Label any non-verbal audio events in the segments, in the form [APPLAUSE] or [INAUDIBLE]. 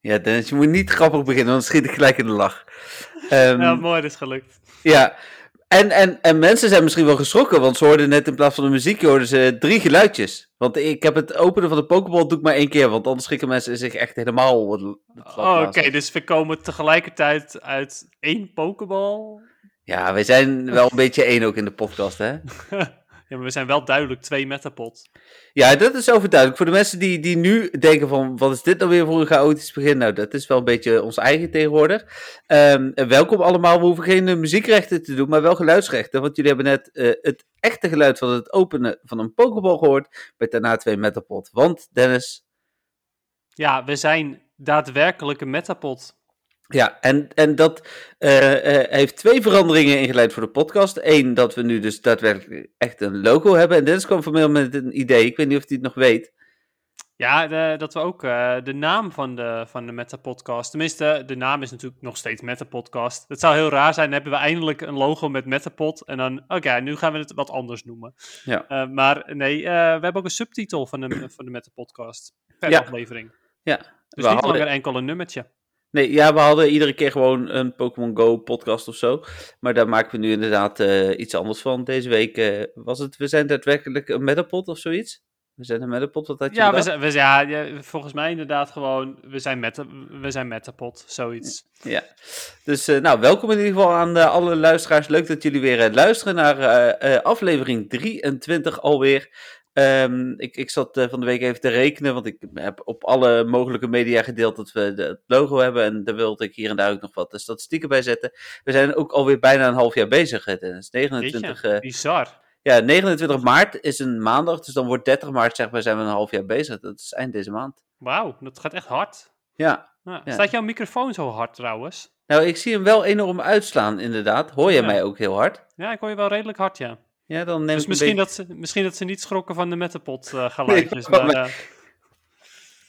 Ja, Dennis, je moet niet grappig beginnen, want dan schiet ik gelijk in de lach. Um, ja, mooi, dat is gelukt. Ja, en, en, en mensen zijn misschien wel geschrokken, want ze hoorden net in plaats van de muziek, hoorden ze drie geluidjes. Want ik heb het openen van de Pokéball doe ik maar één keer, want anders schrikken mensen zich echt helemaal. Oh, Oké, dus we komen tegelijkertijd uit één Pokéball. Ja, wij zijn wel een beetje één ook in de podcast, hè? [LAUGHS] Ja, maar we zijn wel duidelijk twee metapod. Ja, dat is overduidelijk. Voor de mensen die, die nu denken van, wat is dit nou weer voor een chaotisch begin? Nou, dat is wel een beetje ons eigen tegenwoordig. Um, welkom allemaal. We hoeven geen uh, muziekrechten te doen, maar wel geluidsrechten. Want jullie hebben net uh, het echte geluid van het openen van een pokeball gehoord. Met daarna twee metapod. Want, Dennis... Ja, we zijn daadwerkelijk een metapod. Ja, en, en dat uh, uh, heeft twee veranderingen ingeleid voor de podcast. Eén, dat we nu dus daadwerkelijk echt een logo hebben. En Dennis kwam vanmiddag met een idee. Ik weet niet of hij het nog weet. Ja, de, dat we ook uh, de naam van de, van de Meta-podcast... Tenminste, de naam is natuurlijk nog steeds Meta-podcast. Het zou heel raar zijn, dan hebben we eindelijk een logo met Metapod. En dan, oké, okay, nu gaan we het wat anders noemen. Ja. maar nee, we hebben ook een subtitel van de, van de Meta-podcast. Per Ja. aflevering. Ja. Dus We niet hadden- langer enkel een nummertje. Nee, ja, we hadden iedere keer gewoon een Pokémon Go podcast of zo. Maar daar maken we nu inderdaad eh, iets anders van. Deze week eh, was het, we zijn daadwerkelijk een Metapod of zoiets. We zijn een Metapod, wat had je Ja, we zijn, we, ja, ja, volgens mij inderdaad gewoon, we zijn, meta, we zijn Metapod, zoiets. Ja, dus eh, nou, welkom in ieder geval aan alle luisteraars. Leuk dat jullie weer luisteren naar aflevering 23 alweer. Ehm, ik, ik zat eh, van de week even te rekenen, want ik heb op alle mogelijke media gedeeld dat we de, het logo hebben. En daar wilde ik hier en daar ook nog wat eh, statistieken bij zetten. We zijn ook alweer bijna een half jaar bezig. hè, Dennis. 29, Jeetje, eh, bizar. ja, 29 maart is een maandag, dus dan wordt 30 maart zeg maar zijn we een half jaar bezig. Dat is eind deze maand. Wauw, dat gaat echt hard. Ja. Staat jouw microfoon zo hard trouwens? nou ik zie hem wel enorm uitslaan inderdaad. Hoor je Ja. mij ook heel hard? Ja, ik hoor je wel redelijk hard, ja. Ja, dan neem Dus ik misschien, beetje- dat ze, misschien dat ze niet schrokken van de Metapod eh [LAUGHS] geluidjes. Nee, maar, maar- eh,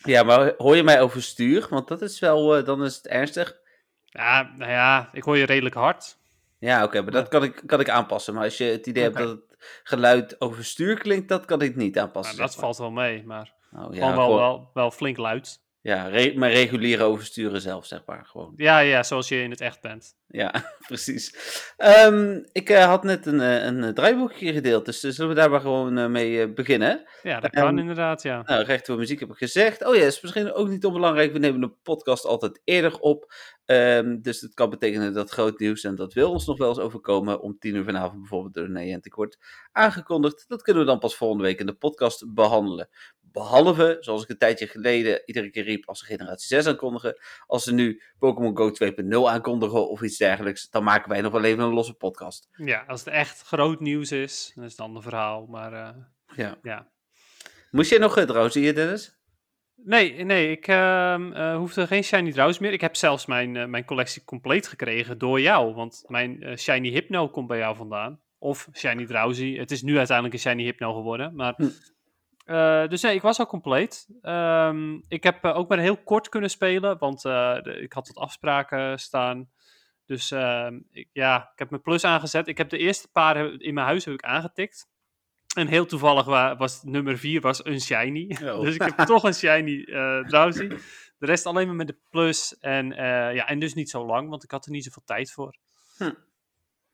Ja, maar hoor je mij overstuur? Want dat is wel, eh, dan is het ernstig. ja, nou ja, ik hoor je redelijk hard. Ja, oké, maar dat kan ik, kan ik aanpassen. Maar als je het idee hebt dat het geluid overstuur klinkt, dat kan ik niet aanpassen. Nou, dat zeg maar. valt wel mee, maar Oh, ja, gewoon wel, wel, wel flink luid. Ja, re- maar reguliere oversturen zelf, zeg maar. Gewoon. Ja, ja, zoals je in het echt bent. Ja, [LAUGHS] precies. Ehm, ik eh, had net een, eh, een draaiboekje gedeeld, dus eh, zullen we daar maar gewoon mee beginnen? Ja, dat Ehm, kan inderdaad, ja. Nou, recht voor muziek heb ik gezegd. Oh ja, is misschien ook niet onbelangrijk. We nemen de podcast altijd eerder op. Ehm, dus het kan betekenen dat groot nieuws, en dat wil ons nog wel eens overkomen, om tien uur vanavond bijvoorbeeld door Niantic wordt aangekondigd. Dat kunnen we dan pas volgende week in de podcast behandelen. Behalve, zoals ik een tijdje geleden iedere keer riep, als ze generatie 6 aankondigen. Als ze nu Pokémon Go 2.0 aankondigen of iets dergelijks, dan maken wij nog wel even een losse podcast. Ja, als het echt groot nieuws is, dan is het een ander verhaal. Maar eh, Ja. ja. Moest jij nog uh, trouwens hier, Dennis? Nee, nee, ik ehm, eh, hoefde geen Shiny Drowse meer. Ik heb zelfs mijn, eh, mijn collectie compleet gekregen door jou. Want mijn eh, Shiny Hypno komt bij jou vandaan. Of Shiny Drowsy. Het is nu uiteindelijk een Shiny Hypno geworden. Maar, Hm. eh, dus nee, ik was al compleet. Ehm, ik heb eh, ook maar heel kort kunnen spelen. Want eh, ik had wat afspraken staan. Dus ehm, ik, ja, ik heb mijn plus aangezet. Ik heb de eerste paar in mijn huis heb ik aangetikt. En heel toevallig wa- was nummer 4 was een shiny. Oh. [LAUGHS] dus ik heb toch een shiny eh Drowsy. De rest alleen maar met de plus. En, eh, ja, en dus niet zo lang, want ik had er niet zoveel tijd voor.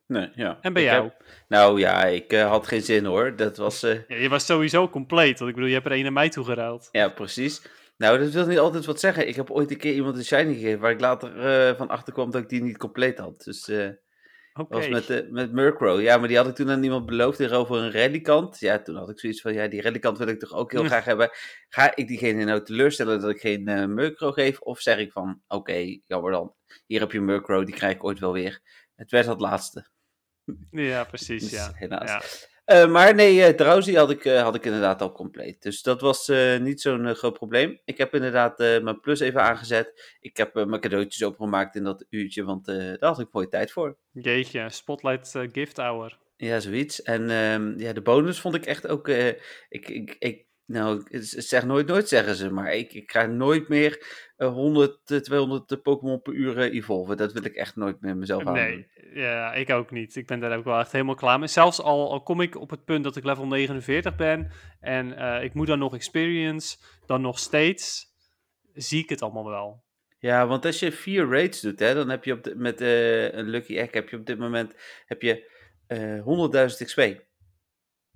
Nee, ja. En bij Ik jou? heb- nou ja, ik eh, had geen zin hoor. Dat was... Ja, je was sowieso compleet. Want ik bedoel, je hebt er een naar mij toegeruild. Ja, precies. Nou, dat wil niet altijd wat zeggen. Ik heb ooit een keer iemand een shiny gegeven waar ik later eh, van achter kwam dat ik die niet compleet had. Dus eh dat was met, eh, met Murkrow. Ja, maar die had ik toen aan iemand beloofd tegenover een rallykant. Ja, toen had ik zoiets van, ja, die rallykant wil ik toch ook heel graag hebben. Ga ik diegene nou teleurstellen dat ik geen Murkrow geef? Of zeg ik van, oké, jammer dan. Hier heb je Murkrow, die krijg ik ooit wel weer. Het werd het laatste. Ja, precies, [LAUGHS] Dus ja. helaas. ja. Eh, maar nee, Drowsy had ik, eh, had ik inderdaad al compleet. Dus dat was niet zo'n groot probleem. Ik heb inderdaad mijn plus even aangezet. Ik heb mijn cadeautjes opengemaakt in dat uurtje, want daar had ik mooie tijd voor. Jeetje, Spotlight Gift Hour. Ja, zoiets. En ehm, ja, de bonus vond ik echt ook... ik, ik, ik Nou, zeg nooit nooit zeggen ze, maar ik, ik ga nooit meer 100, eh, 200 Pokémon per uur eh, evolven. Dat wil ik echt nooit meer mezelf aan Nee, ja, ik ook niet. Ik ben daar ook wel echt helemaal klaar mee. Zelfs al, al kom ik op het punt dat ik level 49 ben en eh, ik moet dan nog experience, dan nog steeds zie ik het allemaal wel. Ja, want als je vier raids doet, hè, dan heb je op de, met eh, een Lucky Egg heb je op dit moment heb je eh 100.000 XP.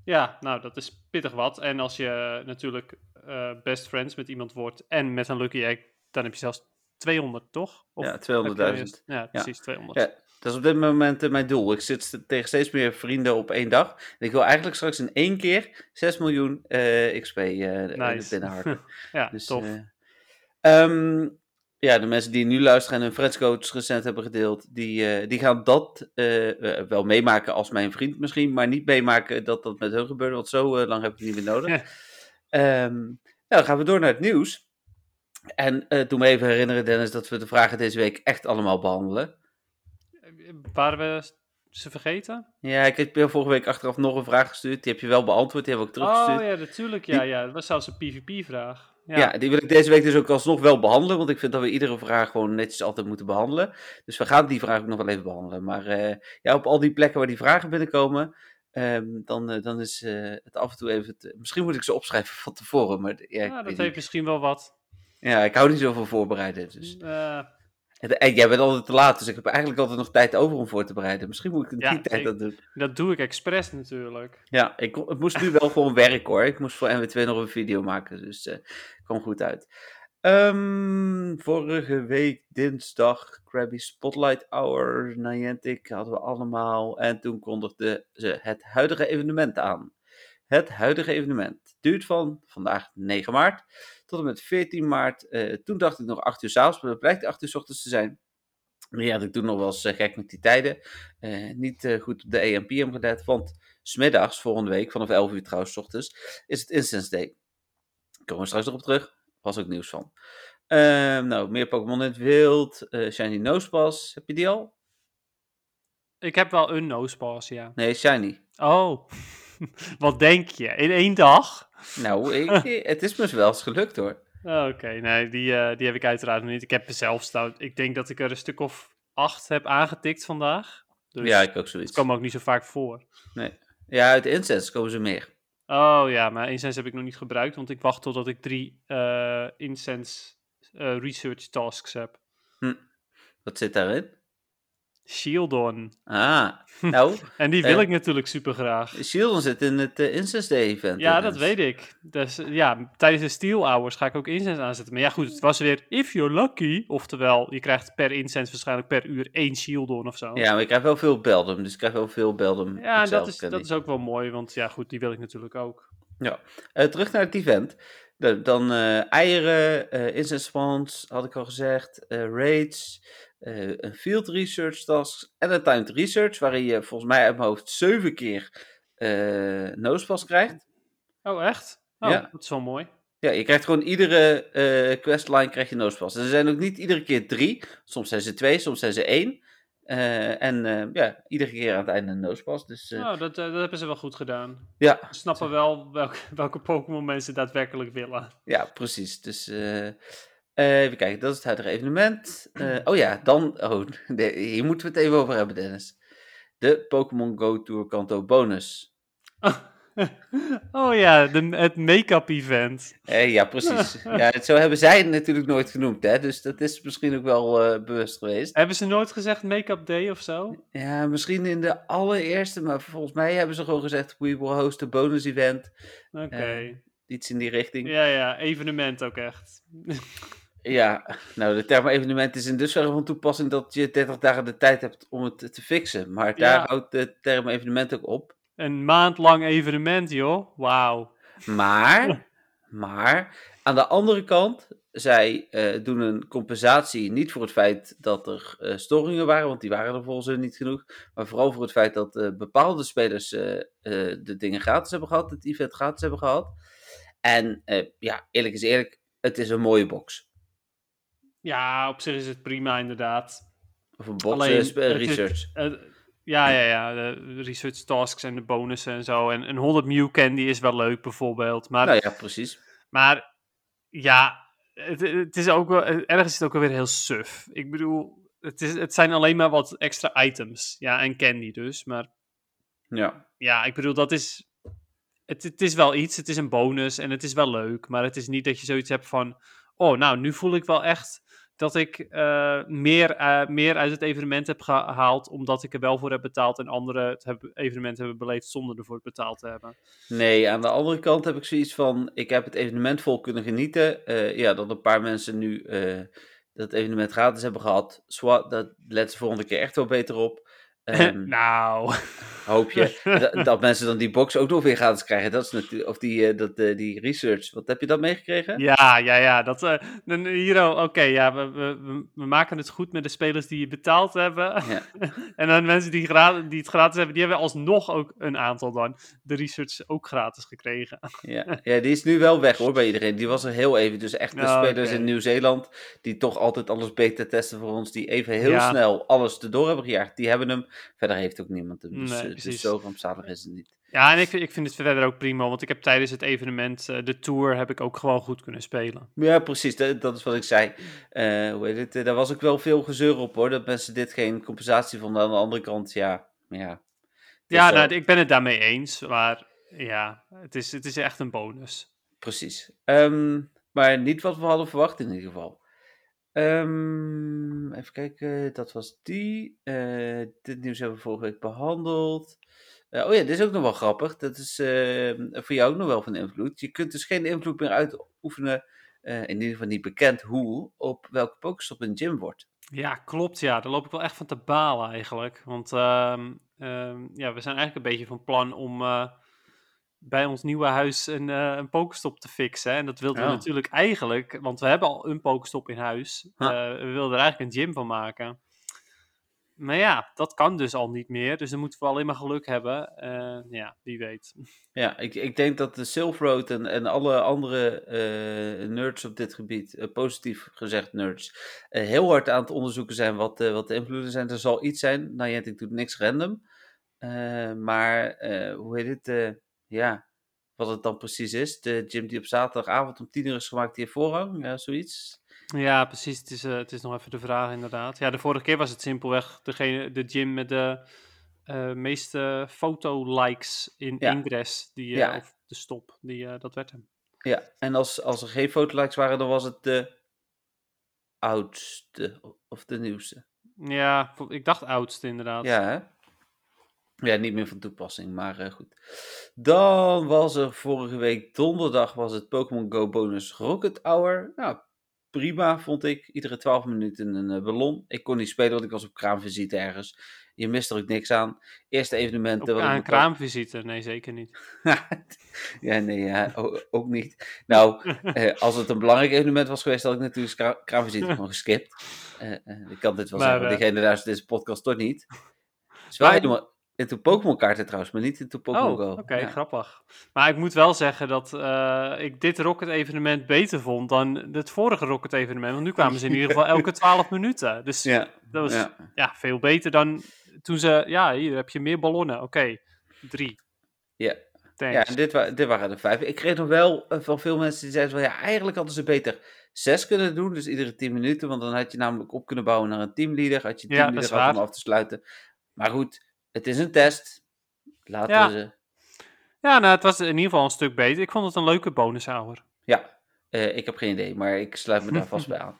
Ja, nou, dat is pittig wat. En als je natuurlijk eh, best friends met iemand wordt en met een lucky egg, dan heb je zelfs 200, toch? Of Ja, heb je 200.000. eerst- Ja, precies, 200. Ja, dat is op dit moment eh, mijn doel. Ik zit tegen steeds meer vrienden op één dag. En ik wil eigenlijk straks in één keer 6 miljoen eh, XP eh Nice. binnenharken. [LAUGHS] ja, Dus, tof. eh, ehm, ja, de mensen die nu luisteren en hun friendscoach recent hebben gedeeld, die, die gaan dat wel meemaken als mijn vriend misschien, maar niet meemaken dat dat met hun gebeurt, want zo lang heb ik het niet meer nodig. Ja. [LAUGHS] Ehm, nou, dan gaan we door naar het nieuws. En eh doe me even herinneren, Dennis, dat we de vragen deze week echt allemaal behandelen. Waren we ze vergeten? Ja, ik heb vorige week achteraf nog een vraag gestuurd. Die heb je wel beantwoord, die hebben we ook teruggestuurd. Oh ja, natuurlijk. Ja, ja, dat was zelfs een PvP-vraag. Ja. Ja. die wil ik deze week dus ook alsnog wel behandelen, want ik vind dat we iedere vraag gewoon netjes altijd moeten behandelen. Dus we gaan die vraag ook nog wel even behandelen. Maar eh, ja, op al die plekken waar die vragen binnenkomen, ehm, dan, eh, dan is het af en toe even... te- Misschien moet ik ze opschrijven van tevoren, maar ja, ik, Ja, weet dat heeft misschien wel wat. Ja, ik hou niet zo van voorbereiden. Dus. Eh, En, en jij bent altijd te laat, dus ik heb eigenlijk altijd nog tijd over om voor te bereiden. Misschien moet ik in Ja, die tijd dat doen. dat doe ik expres natuurlijk. Ja, ik, het moest nu wel gewoon werken hoor. Ik moest voor NW2 nog een video maken, dus eh kwam goed uit. Ehm, vorige week dinsdag, Krabby Spotlight Hour, Niantic hadden we allemaal. En toen kondigden ze het huidige evenement aan. Het huidige evenement duurt van vandaag 9 maart tot en met 14 maart. Eh, toen dacht ik nog 8 uur s'avonds, maar dat blijkt 8 uur s ochtends te zijn. Maar ja, ik doe nog wel eens eh, gek met die tijden. Eh, niet goed op de EMPM gelet, want smiddags, volgende week, vanaf 11 uur trouwens, 's ochtends, is het Instance Day. Daar komen we straks nog op terug. Was ook nieuws van. Ehm, nou, meer Pokémon in het wild. Shiny Nosepass. Heb je die al? Ik heb wel een nosepass, ja. Nee, Shiny. Oh, [LAUGHS] wat denk je? In één dag? Nou, ik, [LAUGHS] het is me wel eens gelukt hoor. Oh, Oké, nee, die, eh, die heb ik uiteraard nog niet. Ik heb zelf staan. Ik denk dat ik er een stuk of acht heb aangetikt vandaag. Dus ja, ik ook het zoiets. kwam ook niet zo vaak voor. Ja, uit Incense komen ze meer. Oh ja, maar Incense heb ik nog niet gebruikt, want ik wacht totdat ik drie eh Incense eh, research tasks heb. Wat zit daarin? Shieldon. Ah, [LAUGHS] nou, En die wil Eh, ik natuurlijk super graag. Shieldon zit in het eh, Incense Day event. Ja, dat dus. weet ik. Dus eh, ja, tijdens de Steel Hours ga ik ook incense aanzetten. Maar ja, goed, het was weer if you're lucky. Oftewel, je krijgt per incense waarschijnlijk per uur één Shieldon of zo. Ja, maar ik krijg wel veel Beldum, dus ik krijg wel veel Beldum. Ja, en dat is, dat is ook wel mooi, want ja, goed, die wil ik natuurlijk ook. Eh, terug naar het event. De- dan eieren, incense spawns, had ik al gezegd, raids, eh, een field research task en een timed research, waarin je volgens mij uit mijn hoofd zeven keer eh nosepass krijgt. Oh, echt? Oh, Ja. dat is wel mooi. Ja, je krijgt gewoon iedere eh questline krijg je nosepass. En er zijn ook niet iedere keer drie, soms zijn ze twee, soms zijn ze één. En ja, iedere keer aan het einde een nosepass. Dus Oh, dat, dat hebben ze wel goed gedaan. ja, Ze snappen wel welke, [LAUGHS] welke Pokémon mensen daadwerkelijk willen. Ja, precies. Dus eh, even kijken, dat is het huidige evenement. Eh, oh ja, dan. Oh, [LAUGHS] nee, hier moeten we het even over hebben, Dennis. De Pokémon Go Tour Kanto bonus. [LAUGHS] oh ja, de, het make-up event. Eh, ja, precies. [LAUGHS] ja, het- zo hebben zij het natuurlijk nooit genoemd, hè? Dus dat is misschien ook wel bewust geweest. Hebben ze nooit gezegd make-up day of zo? Ja, misschien in de allereerste, maar volgens mij hebben ze gewoon gezegd: We will host a bonus event. Oké. Iets in die richting. Ja, ja, evenement ook echt. Ja, nou, de term evenement is in dusverre van toepassing dat je 30 dagen de tijd hebt om het te- fixen. Maar daar Ja. houdt de term evenement ook op. Een maand lang evenement, joh. Wauw. Maar, [LAUGHS] maar, aan de andere kant, zij eh, doen een compensatie niet voor het feit dat er eh, storingen waren, want die waren er volgens hen niet genoeg. Maar vooral voor het feit dat eh, bepaalde spelers de dingen gratis hebben gehad, het event gratis hebben gehad. En ja, eerlijk is eerlijk, het is een mooie box. Ja, op zich is het prima, inderdaad. Of een Alleen, eh, het research. Eh, Ja, ja, ja. De research tasks en de bonussen en zo. En een 100 Mew Candy is wel leuk, bijvoorbeeld. Maar, Nou ja, precies. maar ja, het, het is ook wel, ergens is het ook wel weer heel suf. Ik bedoel, het, is, het zijn alleen maar wat extra items. Ja, en candy dus. Maar Ja. ja, ik bedoel, dat is. Het, het is wel iets, het is een bonus en het is wel leuk. Maar het is niet dat je zoiets hebt van. Oh, nou, nu voel ik wel echt dat ik eh, meer, eh, meer uit het evenement heb gehaald. Omdat ik er wel voor heb betaald en anderen het heb- evenement hebben beleefd zonder ervoor betaald te hebben. Nee, aan de andere kant heb ik zoiets van, ik heb het evenement vol kunnen genieten. Eh, ja, dat een paar mensen nu dat evenement gratis hebben gehad. Zwa, dat let ze volgende keer echt wel beter op. [LAUGHS] Ehm, nou, hoop je [LAUGHS] dat, mensen dan die box ook nog weer gratis krijgen. Dat is natuurlijk, of die, eh, dat, eh, die research. Wat heb je dat meegekregen? ja, ja, ja. Dat, eh dan hier, oh, oké, ja, we, we, we- maken het goed met de spelers die betaald hebben. Ja. [LAUGHS] en dan mensen die, die het gratis hebben, die hebben alsnog ook een aantal dan de research ook gratis gekregen. Ja, ja, die is nu wel weg hoor bij iedereen. Die was er heel even. Dus echt de Oh, spelers in Nieuw-Zeeland, die toch altijd alles beta testen voor ons, die even heel Ja. snel alles erdoor hebben gejaagd, die hebben hem. Verder heeft ook niemand hem. Dus, Nee, eh, dus precies. zo rampzalig is het niet. Ja, en ik, vind- ik vind het verder ook prima, want ik heb tijdens het evenement, eh, de tour, heb ik ook gewoon goed kunnen spelen. Ja, precies. Dat, dat is wat ik zei. Eh, hoe heet het? eh, Daar was ook wel veel gezeur op hoor. Dat mensen dit geen compensatie vonden. Aan de andere kant, ja. ja. Ja, nou, ik ben het daarmee eens, maar ja, het is, het is echt een bonus. Precies. Ehm, maar niet wat we hadden verwacht in ieder geval. Ehm, even kijken, dat was die. Eh, dit nieuws hebben we vorige week behandeld. Eh, oh ja, dit is ook nog wel grappig. Dat is eh, voor jou ook nog wel van invloed. Je kunt dus geen invloed meer uitoefenen, eh, in ieder geval niet bekend hoe, op welke Pokestop een gym wordt. Ja, klopt, ja. Daar loop ik wel echt van te balen eigenlijk. Want ehm, ehm, ja, we zijn eigenlijk een beetje van plan om bij ons nieuwe huis een, eh een pokestop te fixen. En dat wilden we natuurlijk eigenlijk, want we hebben al een pokestop in huis. Ja. Eh, we wilden er eigenlijk een gym van maken. Maar ja, dat kan dus al niet meer. Dus dan moeten we alleen maar geluk hebben. Eh, ja, wie weet. Ja, ik, ik denk dat de Silver Road en, en alle andere nerds op dit gebied, positief gezegd nerds, heel hard aan het onderzoeken zijn wat, wat de invloeden zijn. Er zal iets zijn, Niantic doet niks random, maar hoe heet het, ja, wat het dan precies is. De gym die op zaterdagavond om tien uur is gemaakt, die heeft voorrang, ja, zoiets. Ja, precies. Het is, eh, het is nog even de vraag, inderdaad. Ja, de vorige keer was het simpelweg degene, de gym met de eh, meeste foto-likes in Ja. Ingress. Die, eh, Ja. Of de stop, die, eh, dat werd hem. Ja, en als, als er geen fotolikes waren, dan was het de oudste of de nieuwste. Ja, ik dacht oudste inderdaad. Ja, hè? Ja, niet meer van toepassing, maar eh, goed. Dan was er vorige week donderdag was het Pokémon Go bonus Rocket Hour. Nou, prima vond ik. Iedere 12 minuten een eh, ballon. Ik kon niet spelen, want ik was op kraamvisite ergens. Je mist er ook niks aan. Eerste evenement. Op, aan me- kraamvisite? Nee, zeker niet. [LAUGHS] ja, nee, ja, ook niet. Nou, [LAUGHS] eh, als het een belangrijk evenement was geweest, had ik natuurlijk kra- kraamvisite gewoon geskipt. [LAUGHS] Ik kan dit wel Maar, zeggen, diegene luistert deze podcast toch niet. Wel Maar- into Pokémon kaarten trouwens, maar niet into Pokémon oh, Go. oké, Ja. grappig. Maar ik moet wel zeggen dat eh, ik dit Rocket-evenement beter vond dan het vorige Rocket-evenement. Want nu kwamen ze in ieder geval [LAUGHS] elke 12 minuten. Dus Ja, dat was ja. ja, veel beter dan toen ze... Ja, hier heb je meer ballonnen. Oké, drie. Ja. Thanks. ja en dit, wa dit waren er vijf. Ik kreeg nog wel eh, van veel mensen die zeiden van ja, eigenlijk hadden ze beter zes kunnen doen, dus iedere tien minuten, want dan had je namelijk op kunnen bouwen naar een teamleader, had je teamleader om af te sluiten. Maar goed, het is een test. Laten Ja. we ze... Ja, nou, het was in ieder geval een stuk beter. Ik vond het een leuke bonushour. Ja, eh, ik heb geen idee, maar ik sluit me daar vast [LAUGHS] bij aan.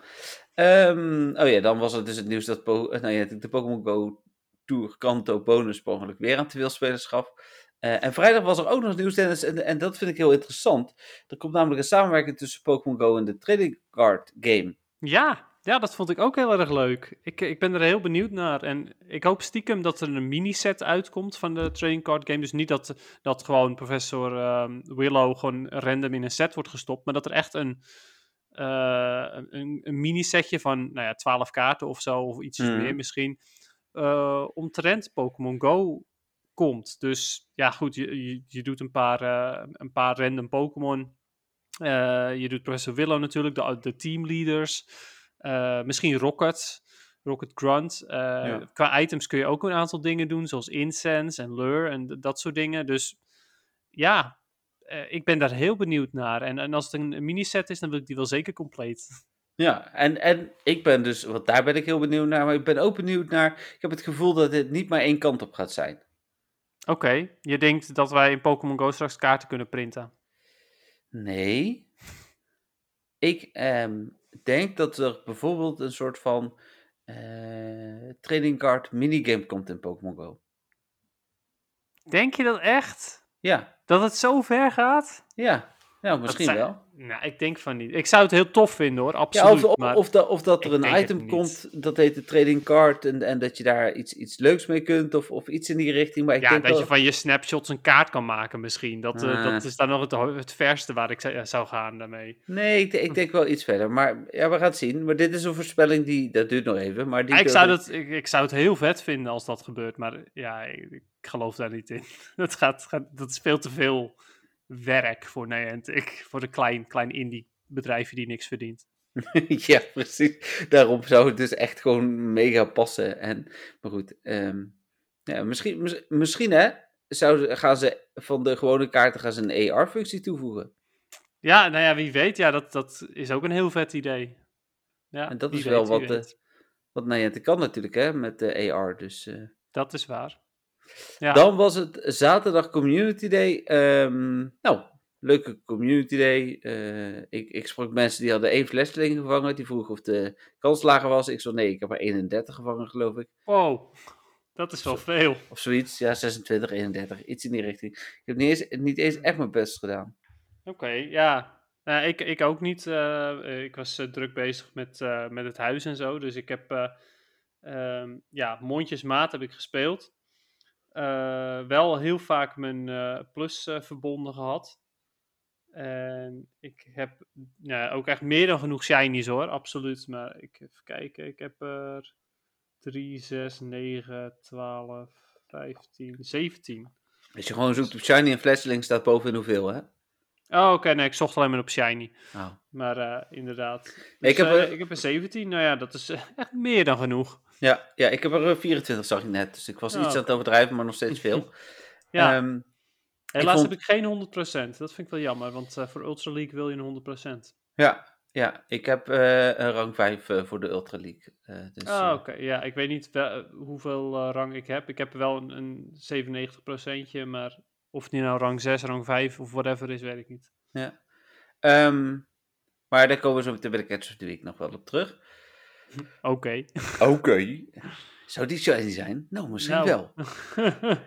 Ehm, oh ja, dan was het dus het nieuws dat po eh, nou ja, de Pokémon Go Tour Kanto bonus ongeluk weer aan spelers gaf. Eh, en vrijdag was er ook nog nieuws, Dennis, en, en dat vind ik heel interessant. Er komt namelijk een samenwerking tussen Pokémon Go en de Trading Card Game. Ja, ja, dat vond ik ook heel erg leuk. Ik, ik ben er heel benieuwd naar. En ik hoop stiekem dat er een miniset uitkomt van de trading card game. Dus niet dat, dat gewoon professor ehm, Willow gewoon random in een set wordt gestopt. Maar dat er echt een, eh een, een minisetje van nou ja, 12 kaarten of zo. Of ietsjes Mhm. meer misschien. eh omtrent Pokémon Go komt. Dus ja, goed, je, je, je doet een paar, eh, een paar random Pokémon. Eh, je doet professor Willow natuurlijk, de, de teamleaders. Eh, misschien Rocket. Rocket Grunt. Eh, Ja. Qua items kun je ook een aantal dingen doen, zoals incense en lure en dat soort dingen. Dus ja, eh, ik ben daar heel benieuwd naar. En, en als het een, miniset is, dan wil ik die wel zeker compleet. [LAUGHS] Ja, en, en ik ben dus, want daar ben ik heel benieuwd naar, maar ik ben ook benieuwd naar, ik heb het gevoel dat dit niet maar één kant op gaat zijn. Oké, je denkt dat wij in Pokémon Go straks kaarten kunnen printen. Nee. Ik ehm, denk dat er bijvoorbeeld een soort van eh, trading card minigame komt in Pokémon Go. Denk je dat echt? Ja, Dat het zo ver gaat? ja. Nou, misschien zijn- wel. Nou, ik denk van niet. Ik zou het heel tof vinden hoor, absoluut. of, of, maar... of, dat, of dat er ik een item komt, dat heet de trading card, en, en dat je daar iets, iets leuks mee kunt, of, of iets in die richting. Maar ik ja, denk dat wel, je van je snapshots een kaart kan maken misschien. Dat, eh, Ah. dat is dan nog het, het verste waar ik zou- zou gaan daarmee. Nee, ik, ik denk wel iets verder. Maar ja, we gaan het zien. Maar dit is een voorspelling die, dat duurt nog even. Maar die ik, wil zou ik- dat, ik, ik zou het heel vet vinden als dat gebeurt, maar ja, ik, ik geloof daar niet in. [LAUGHS] Dat, gaat, gaat, dat is veel te veel werk voor Niantic, voor een klein, klein indie bedrijfje die niks verdient. [LAUGHS] ja, precies. Daarom zou het dus echt gewoon mega passen. En, maar goed, ehm, ja, misschien, mis- misschien hè, zouden, gaan ze van de gewone kaarten gaan ze een AR-functie toevoegen. Ja, nou ja, wie weet, ja, dat, dat is ook een heel vet idee. Ja, En dat is wel weet, wat, weet. Wat Niantic kan natuurlijk, hè, met de AR. Dus, eh. Dat is waar. Ja. Dan was het zaterdag Community Day. Ehm, nou, leuke Community Day. Eh, ik, ik sprak mensen die hadden één flesling gevangen. Die vroegen of de kans lager was. Ik zei nee, ik heb er 31 gevangen, geloof ik. Wow, dat is wel veel. Of zoiets. Ja, 26, 31. Iets in die richting. Ik heb niet eens, niet eens echt mijn best gedaan. Oké, ja. Nou, ik, ik ook niet. eh, ik was eh, druk bezig met, eh, met het huis en zo. Dus ik heb, eh, ehm, ja, mondjesmaat heb ik gespeeld. Eh, wel heel vaak mijn eh, plus eh, verbonden gehad. En ik heb ja, ook echt meer dan genoeg shinies hoor, absoluut. Maar ik even kijken, ik heb er 3, 6, 9, 12, 15, 17. Als je gewoon zoekt op Shiny en flesling staat bovenin hoeveel, hè? Oh, oké, nee, ik zocht alleen maar op shiny. Nou, Maar inderdaad. Ik Dus, heb ik heb er 17. Nou ja, dat is echt meer dan genoeg. Ja, ja, ik heb er eh, 24, zag ik net. Dus ik was Oh, iets aan het overdrijven, maar nog steeds veel. [LAUGHS] Ja, Ehm, helaas vond- heb ik geen 100%. Dat vind ik wel jammer, want eh, voor Ultra League wil je een 100%. ja, ja, ik heb eh, een rang 5 eh, voor de Ultra League. Eh, dus, Ah, eh, oké. Ja, ik weet niet wel- hoeveel eh, rang ik heb. Ik heb wel een, een 97%, maar of die nou rang 6, rang 5 of whatever is, weet ik niet. Ja. Ehm, maar daar komen we zo meteen bij de Catch of the Week nog wel op terug. Oké. Oké. [LAUGHS] Zou die shiny zijn? Nou, misschien Nou. wel. [LAUGHS]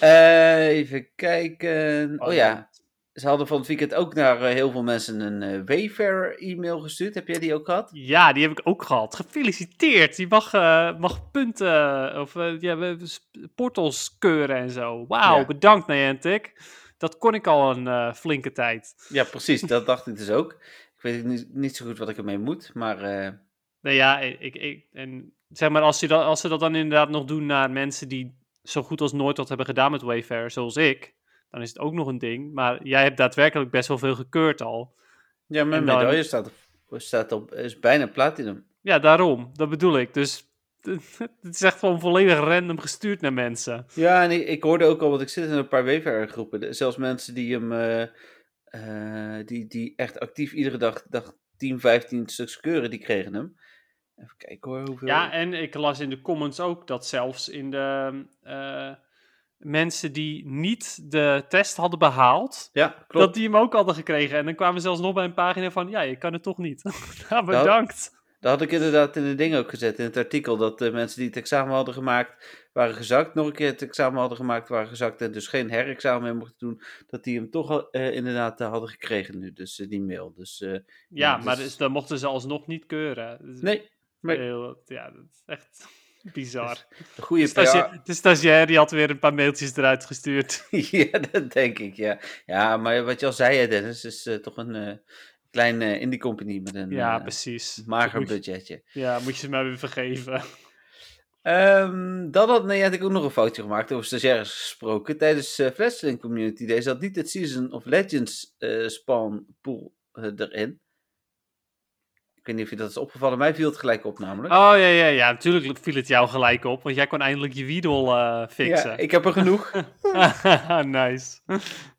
Eh, even kijken. Oh, Oh, ja, ze hadden van het weekend ook naar eh, heel veel mensen een eh, Wayfair-e-mail gestuurd. Heb jij die ook gehad? Ja, die heb ik ook gehad. Gefeliciteerd. Die mag, eh, mag punten of ja, portals keuren en zo. Wauw, Ja. bedankt Niantic. Dat kon ik al een eh, flinke tijd. Ja, precies. Dat dacht ik dus ook. Ik weet niet, niet zo goed wat ik ermee moet, maar... Nou ja, ik, ik, en zeg maar, als, je dat, als ze dat dan inderdaad nog doen naar mensen die zo goed als nooit wat hebben gedaan met Wayfair, zoals ik, dan is het ook nog een ding. Maar jij hebt daadwerkelijk best wel veel gekeurd al. ja, mijn dan- medaille staat op, staat op, is bijna platinum. Ja, daarom. Dat bedoel ik. Dus [LAUGHS] het is echt gewoon volledig random gestuurd naar mensen. Ja, en ik, ik hoorde ook al, want ik zit in een paar Wayfair-groepen. Zelfs mensen die hem, eh, eh, die, die echt actief iedere dag, dag 10, 15 stuks keuren, die kregen hem. Even kijken hoor, hoeveel... Ja, en ik las in de comments ook dat zelfs in de eh, mensen die niet de test hadden behaald, Ja, klopt. dat die hem ook hadden gekregen. En dan kwamen zelfs nog bij een pagina van, ja, je kan het toch niet. [LAUGHS] nou, bedankt. Dat had ik inderdaad in het ding ook gezet, in het artikel, dat de mensen die het examen hadden gemaakt, waren gezakt. Nog een keer het examen hadden gemaakt, waren gezakt en dus geen herexamen meer mochten doen. Dat die hem toch eh, inderdaad eh, hadden gekregen nu, dus die mail. Dus Ja, maar dus- dus, dan mochten ze alsnog niet keuren. Dat nee, maar heel- ja, dat is echt [LAUGHS] bizar. de goede De, PR... de stagiair die had weer een paar mailtjes eruit gestuurd. [LAUGHS] ja, dat denk ik, ja. Ja, maar wat je al zei, Dennis, is eh, toch een eh klein eh, indie company met een ja, precies. mager Moet je- budgetje. Ja, moet je ze maar weer vergeven. Ehm, dan had nee, had ik ook nog een foutje gemaakt over stagiaires gesproken. Tijdens eh Fledgling Community Day zat niet het Season of Legends eh, spawn pool erin. Ik weet niet of je dat is opgevallen. Mij viel het gelijk op namelijk. Oh ja, ja, ja. Natuurlijk viel het jou gelijk op, want jij kon eindelijk je Weedle eh, fixen. ja, ik heb er genoeg. [LAUGHS] [LAUGHS] nice.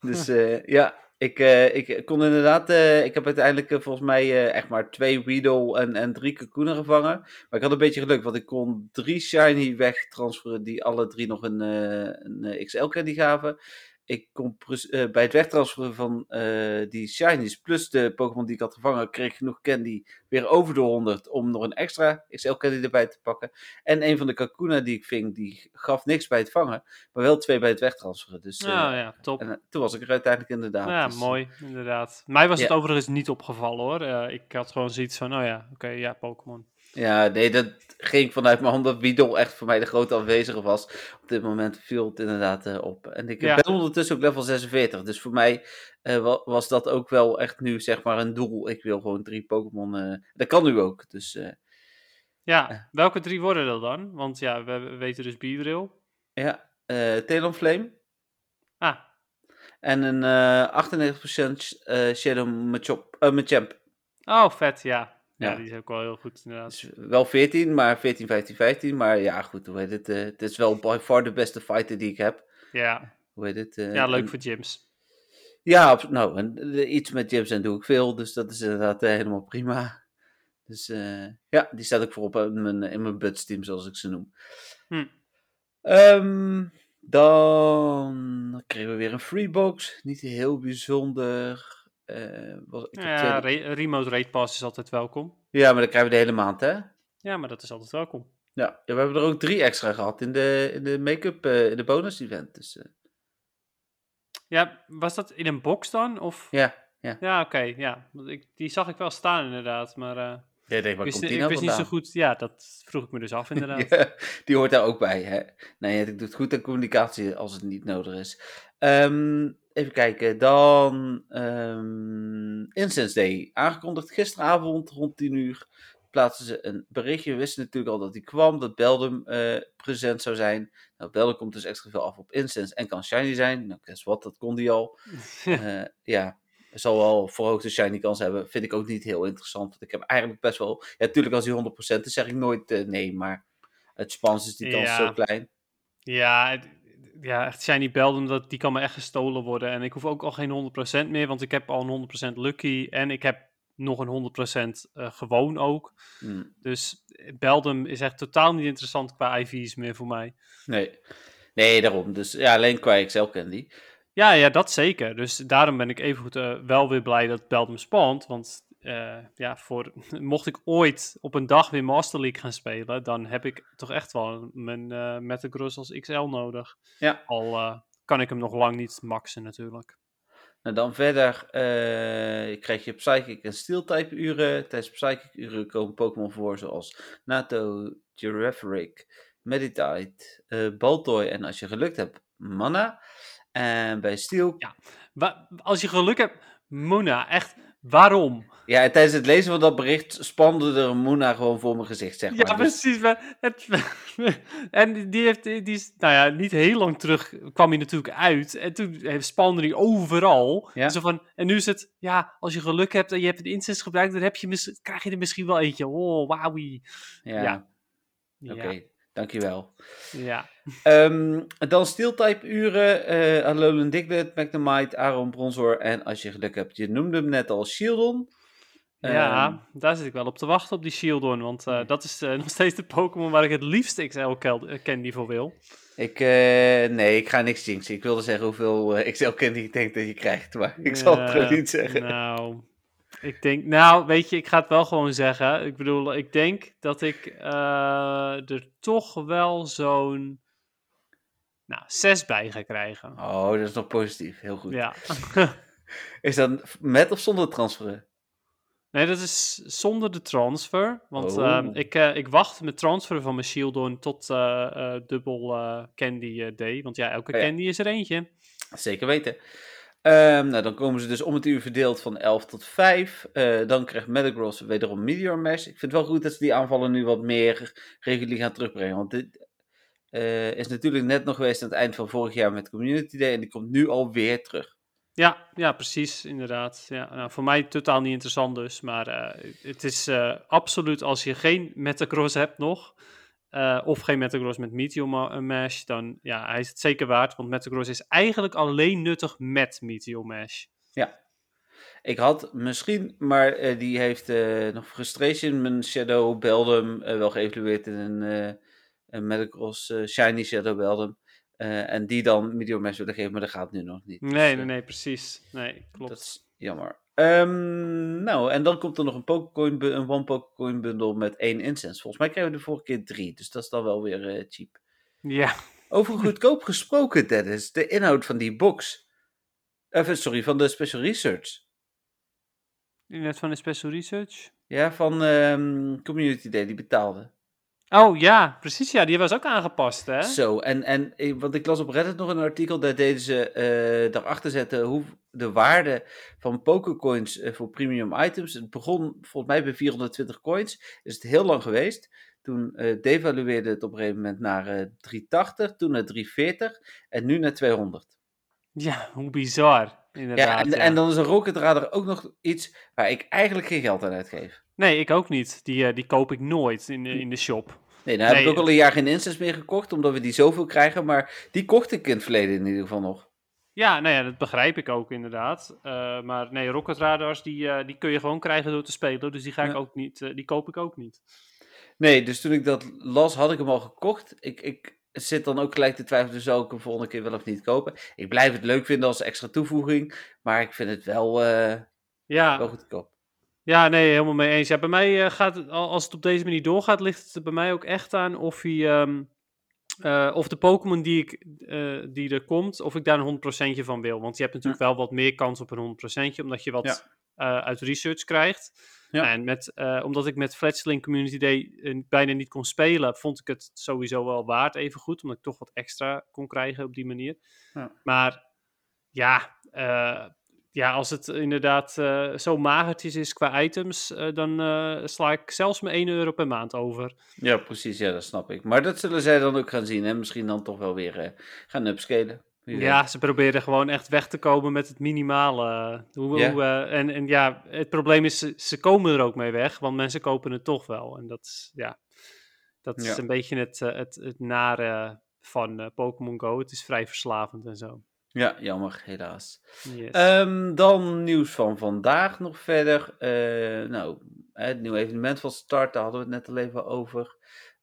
dus eh, ja, ik, eh, ik kon inderdaad... ik heb uiteindelijk volgens mij echt maar twee Weedle en, en drie Kakuna gevangen. Maar ik had een beetje geluk, want ik kon drie Shiny wegtransferen die alle drie nog een, een eh, XL candy gaven. Ik kon pres- eh, bij het wegtransferen van eh, die Shinies plus de Pokémon die ik had gevangen, kreeg ik genoeg candy weer over de 100 om nog een extra XL candy erbij te pakken. En een van de Kakuna die ik ving, die gaf niks bij het vangen, maar wel twee bij het wegtransferen. Dus eh, Nou ja, top. en, eh, toen was ik er uiteindelijk inderdaad. Ja, Dus, eh, mooi, inderdaad. Mij was het Ja. overigens niet opgevallen hoor. Eh, ik had gewoon zoiets van, oh ja, oké, ja, Pokémon. Ja, nee, dat ging vanuit me omdat Weedle echt voor mij de grote aanwezige was. Op dit moment viel het inderdaad eh, op. En ik Ja. ben ondertussen ook level 46. Dus voor mij eh, wa- was dat ook wel echt nu zeg maar een doel. Ik wil gewoon drie Pokémon. eh, dat kan nu ook. Dus Ja, welke drie worden dat dan? Want ja, we, we weten dus Beedrill. ja, Talonflame. Ah, En een eh 98% eh Shadow Machop, Machamp. oh vet, ja. Ja, Ja. die is ook wel heel goed inderdaad. Dus wel 14, maar 14, 15, 15. Maar ja, goed, hoe heet het? eh, het is wel by far de beste fighter die ik heb. Ja, Hoe heet het? eh, ja leuk en- voor gyms. Ja, nou, en, eh, iets met gyms en doe ik veel, dus dat is inderdaad helemaal prima. Dus ja, die staat ook voorop in mijn, in mijn buds team, zoals ik ze noem. Hm. Ehm, dan kregen we weer een freebox. Niet heel bijzonder. Eh, was, ik heb Ja, re- remote rate pass is altijd welkom. ja, maar dan krijgen we de hele maand, hè? Ja, maar dat is altijd welkom. Ja, ja, we hebben er ook drie extra gehad in de, in de make-up, eh, in de bonus event. Dus eh, Ja, was dat in een box dan? Of... ja. Ja, oké, ja. Want Ik, die zag ik wel staan inderdaad, maar eh, Ja, denk, ik wist, nou niet zo goed. Ja, dat vroeg ik me dus af [LAUGHS] inderdaad. Ja, die hoort daar ook bij. Hè? Nee, het doet goed aan communicatie als het niet nodig is. Ehm, even kijken, dan ehm Incense Day. Aangekondigd gisteravond rond 10 uur plaatsen ze een berichtje. We wisten natuurlijk al dat die kwam, dat Beldum eh, present zou zijn. Nou, Beldum komt dus extra veel af op Incense en kan shiny zijn. Nou, guess what, dat kon die al. [LAUGHS] Eh, ja, zal wel verhoogde shiny kans hebben. Vind ik ook niet heel interessant. Want ik heb eigenlijk best wel... Ja, natuurlijk als die 100% is, zeg ik nooit eh, nee. Maar het spans is die kans Ja. zo klein. Ja, het- ja, echt shiny Beldum, dat, die kan me echt gestolen worden. En ik hoef ook al geen 100% meer, want ik heb al een 100% lucky. En ik heb nog een 100% eh, gewoon ook. Hm, Dus eh, Beldum is echt totaal niet interessant qua IV's meer voor mij. nee. Nee, daarom. Dus ja, alleen qua Excel Candy. Ja, ja, dat zeker. Dus daarom ben ik evengoed eh wel weer blij dat Beldum spant. Want eh, ja, voor, [LAUGHS] mocht ik ooit op een dag weer Master League gaan spelen, dan heb ik toch echt wel mijn eh Metagross als XL nodig. Ja. Al eh, kan ik hem nog lang niet maxen natuurlijk. Nou, dan verder eh, krijg je Psychic en Steel-type uren. Tijdens Psychic uren komen Pokémon voor zoals Nato, Girafarig, Meditite, Baltoy en als je gelukt hebt, Mana. En bij Steel... Ja. Als je geluk hebt, Mona, echt, waarom? Ja, en tijdens het lezen van dat bericht spande er een Moona gewoon voor mijn gezicht, zeg maar. Ja, Dus- precies. maar Het, [LAUGHS] en die heeft, die is, nou ja, niet heel lang terug kwam hij natuurlijk uit. En toen spande hij overal. Ja. Zo van, en nu is het, ja, als je geluk hebt en je hebt een instance gebruikt, dan heb je krijg je er misschien wel eentje. Oh, wauwie. ja, ja. oké. Dankjewel. Ja. Ehm, dan Steel-type uren. eh Alolan Diglett, Magnemite, Aron Bronzor en als je geluk hebt, je noemde hem net al Shieldon. Ja, Ehm, daar zit ik wel op te wachten op die Shieldon. Want eh, dat is eh, [LAUGHS] nog steeds de Pokémon waar ik het liefst XL Candy voor wil. Ik, nee, ik ga niks jinxen. Ik wilde zeggen hoeveel XL candy ik denk dat je krijgt, maar ik zal het gewoon niet zeggen. Nou, ik denk, nou, weet je, ik ga het wel gewoon zeggen. Ik bedoel, ik denk dat ik eh, er toch wel zo'n, nou, zes bij ga krijgen. Oh, dat is nog positief. Heel goed. Ja. [LAUGHS] Is dat met of zonder transferen? Nee, dat is zonder de transfer. Want Oh. ehm, ik, eh, ik wacht met transferen van mijn Shieldon tot eh, dubbel Candy Day. Want ja, elke Oh ja. Candy is er eentje. Zeker weten. Ehm, nou, dan komen ze dus om het uur verdeeld van 11 tot 5. Eh, dan krijgt Metagross wederom Meteor Mash. Ik vind het wel goed dat ze die aanvallen nu wat meer regulier gaan terugbrengen. Want dit eh, is natuurlijk net nog geweest aan het eind van vorig jaar met Community Day. En die komt nu alweer terug. Ja, ja, precies, inderdaad. Ja, nou, voor mij totaal niet interessant dus, maar uh, het is absoluut als je geen Metagross hebt nog, uh, of geen Metagross met Meteor Mash, dan ja, hij is het zeker waard, want Metagross is eigenlijk alleen nuttig met Meteor Mash. Ja, ik had misschien, maar uh, die heeft uh, nog frustration mijn Shadow Beldum wel geëvalueerd in een, een Metagross Shiny Shadow Beldum. en die dan Meteor Mash willen geven, maar dat gaat nu nog niet. Nee, dus, nee, nee, precies. Nee, klopt. Dat is jammer. Um, nou, en dan komt er nog een Pokécoin, een One Pokécoin bundle met één incense. Volgens mij krijgen we de vorige keer drie, dus dat is dan wel weer cheap. Ja. Over [LAUGHS] goedkoop gesproken, Dennis. De inhoud van die box. Even, sorry, van de Special Research. Net van de Special Research? Ja, van um, Community Day, die betaalde. Oh ja, precies ja, die was ook aangepast hè? Zo, en, en want ik las op Reddit nog een artikel, daar deden ze uh, daarachter zetten hoe de waarde van Pokécoins uh, voor premium items. Het begon volgens mij bij 420 coins, is het heel lang geweest. Toen uh, devalueerde het op een gegeven moment naar 380, toen naar 340 en nu naar 200. Ja, hoe bizar. Inderdaad, ja, en, ja. en dan is een Rocket Radar ook nog iets waar ik eigenlijk geen geld aan uitgeef. Nee, ik ook niet. Die, uh, die koop ik nooit in de, in de shop. Nee, daar nee. heb ik ook al een jaar geen instance meer gekocht, omdat we die zoveel krijgen. Maar die kocht ik in het verleden in ieder geval nog. Ja, nou ja, dat begrijp ik ook inderdaad. Uh, maar nee, Rocket Radars, die, uh, die kun je gewoon krijgen door te spelen. Dus die, ga ik ja. ook niet, die koop ik ook niet. Nee, dus toen ik dat las, had ik hem al gekocht. Ik, ik zit dan ook gelijk te twijfelen, zou ik hem volgende keer wel of niet kopen. Ik blijf het leuk vinden als extra toevoeging, maar ik vind het wel, uh, ja. wel goedkoop. Ja, nee, helemaal mee eens. Ja, bij mij uh, gaat het, als het op deze manier doorgaat, ligt het er bij mij ook echt aan of hij... Um, uh, of de Pokémon die, ik, die er komt, of ik daar een 100% van wil. Want je hebt natuurlijk ja. wel wat meer kans op een 100%, omdat je wat ja. uit research krijgt. Ja. En met, uh, omdat ik met Fletchling Community Day bijna niet kon spelen, vond ik het sowieso wel waard even goed. Omdat ik toch wat extra kon krijgen op die manier. Ja. Maar ja, uh, ja, als het inderdaad uh, zo magertjes is qua items, dan sla ik zelfs mijn 1 euro per maand over. Ja, precies. Ja, dat snap ik. Maar dat zullen zij dan ook gaan zien. En misschien dan toch wel weer gaan upscalen. Ja, ze proberen gewoon echt weg te komen met het minimale. Hoe, yeah. hoe, uh, en, en ja, het probleem is, ze, ze, komen er ook mee weg, want mensen kopen het toch wel. En dat is, ja, dat is een beetje het, uh, het, het nare van uh, Pokémon Go. Het is vrij verslavend en zo. Ja, jammer, helaas. Yes. Um, dan nieuws van vandaag nog verder. Uh, nou, het nieuwe evenement van start, daar hadden we het net al even over.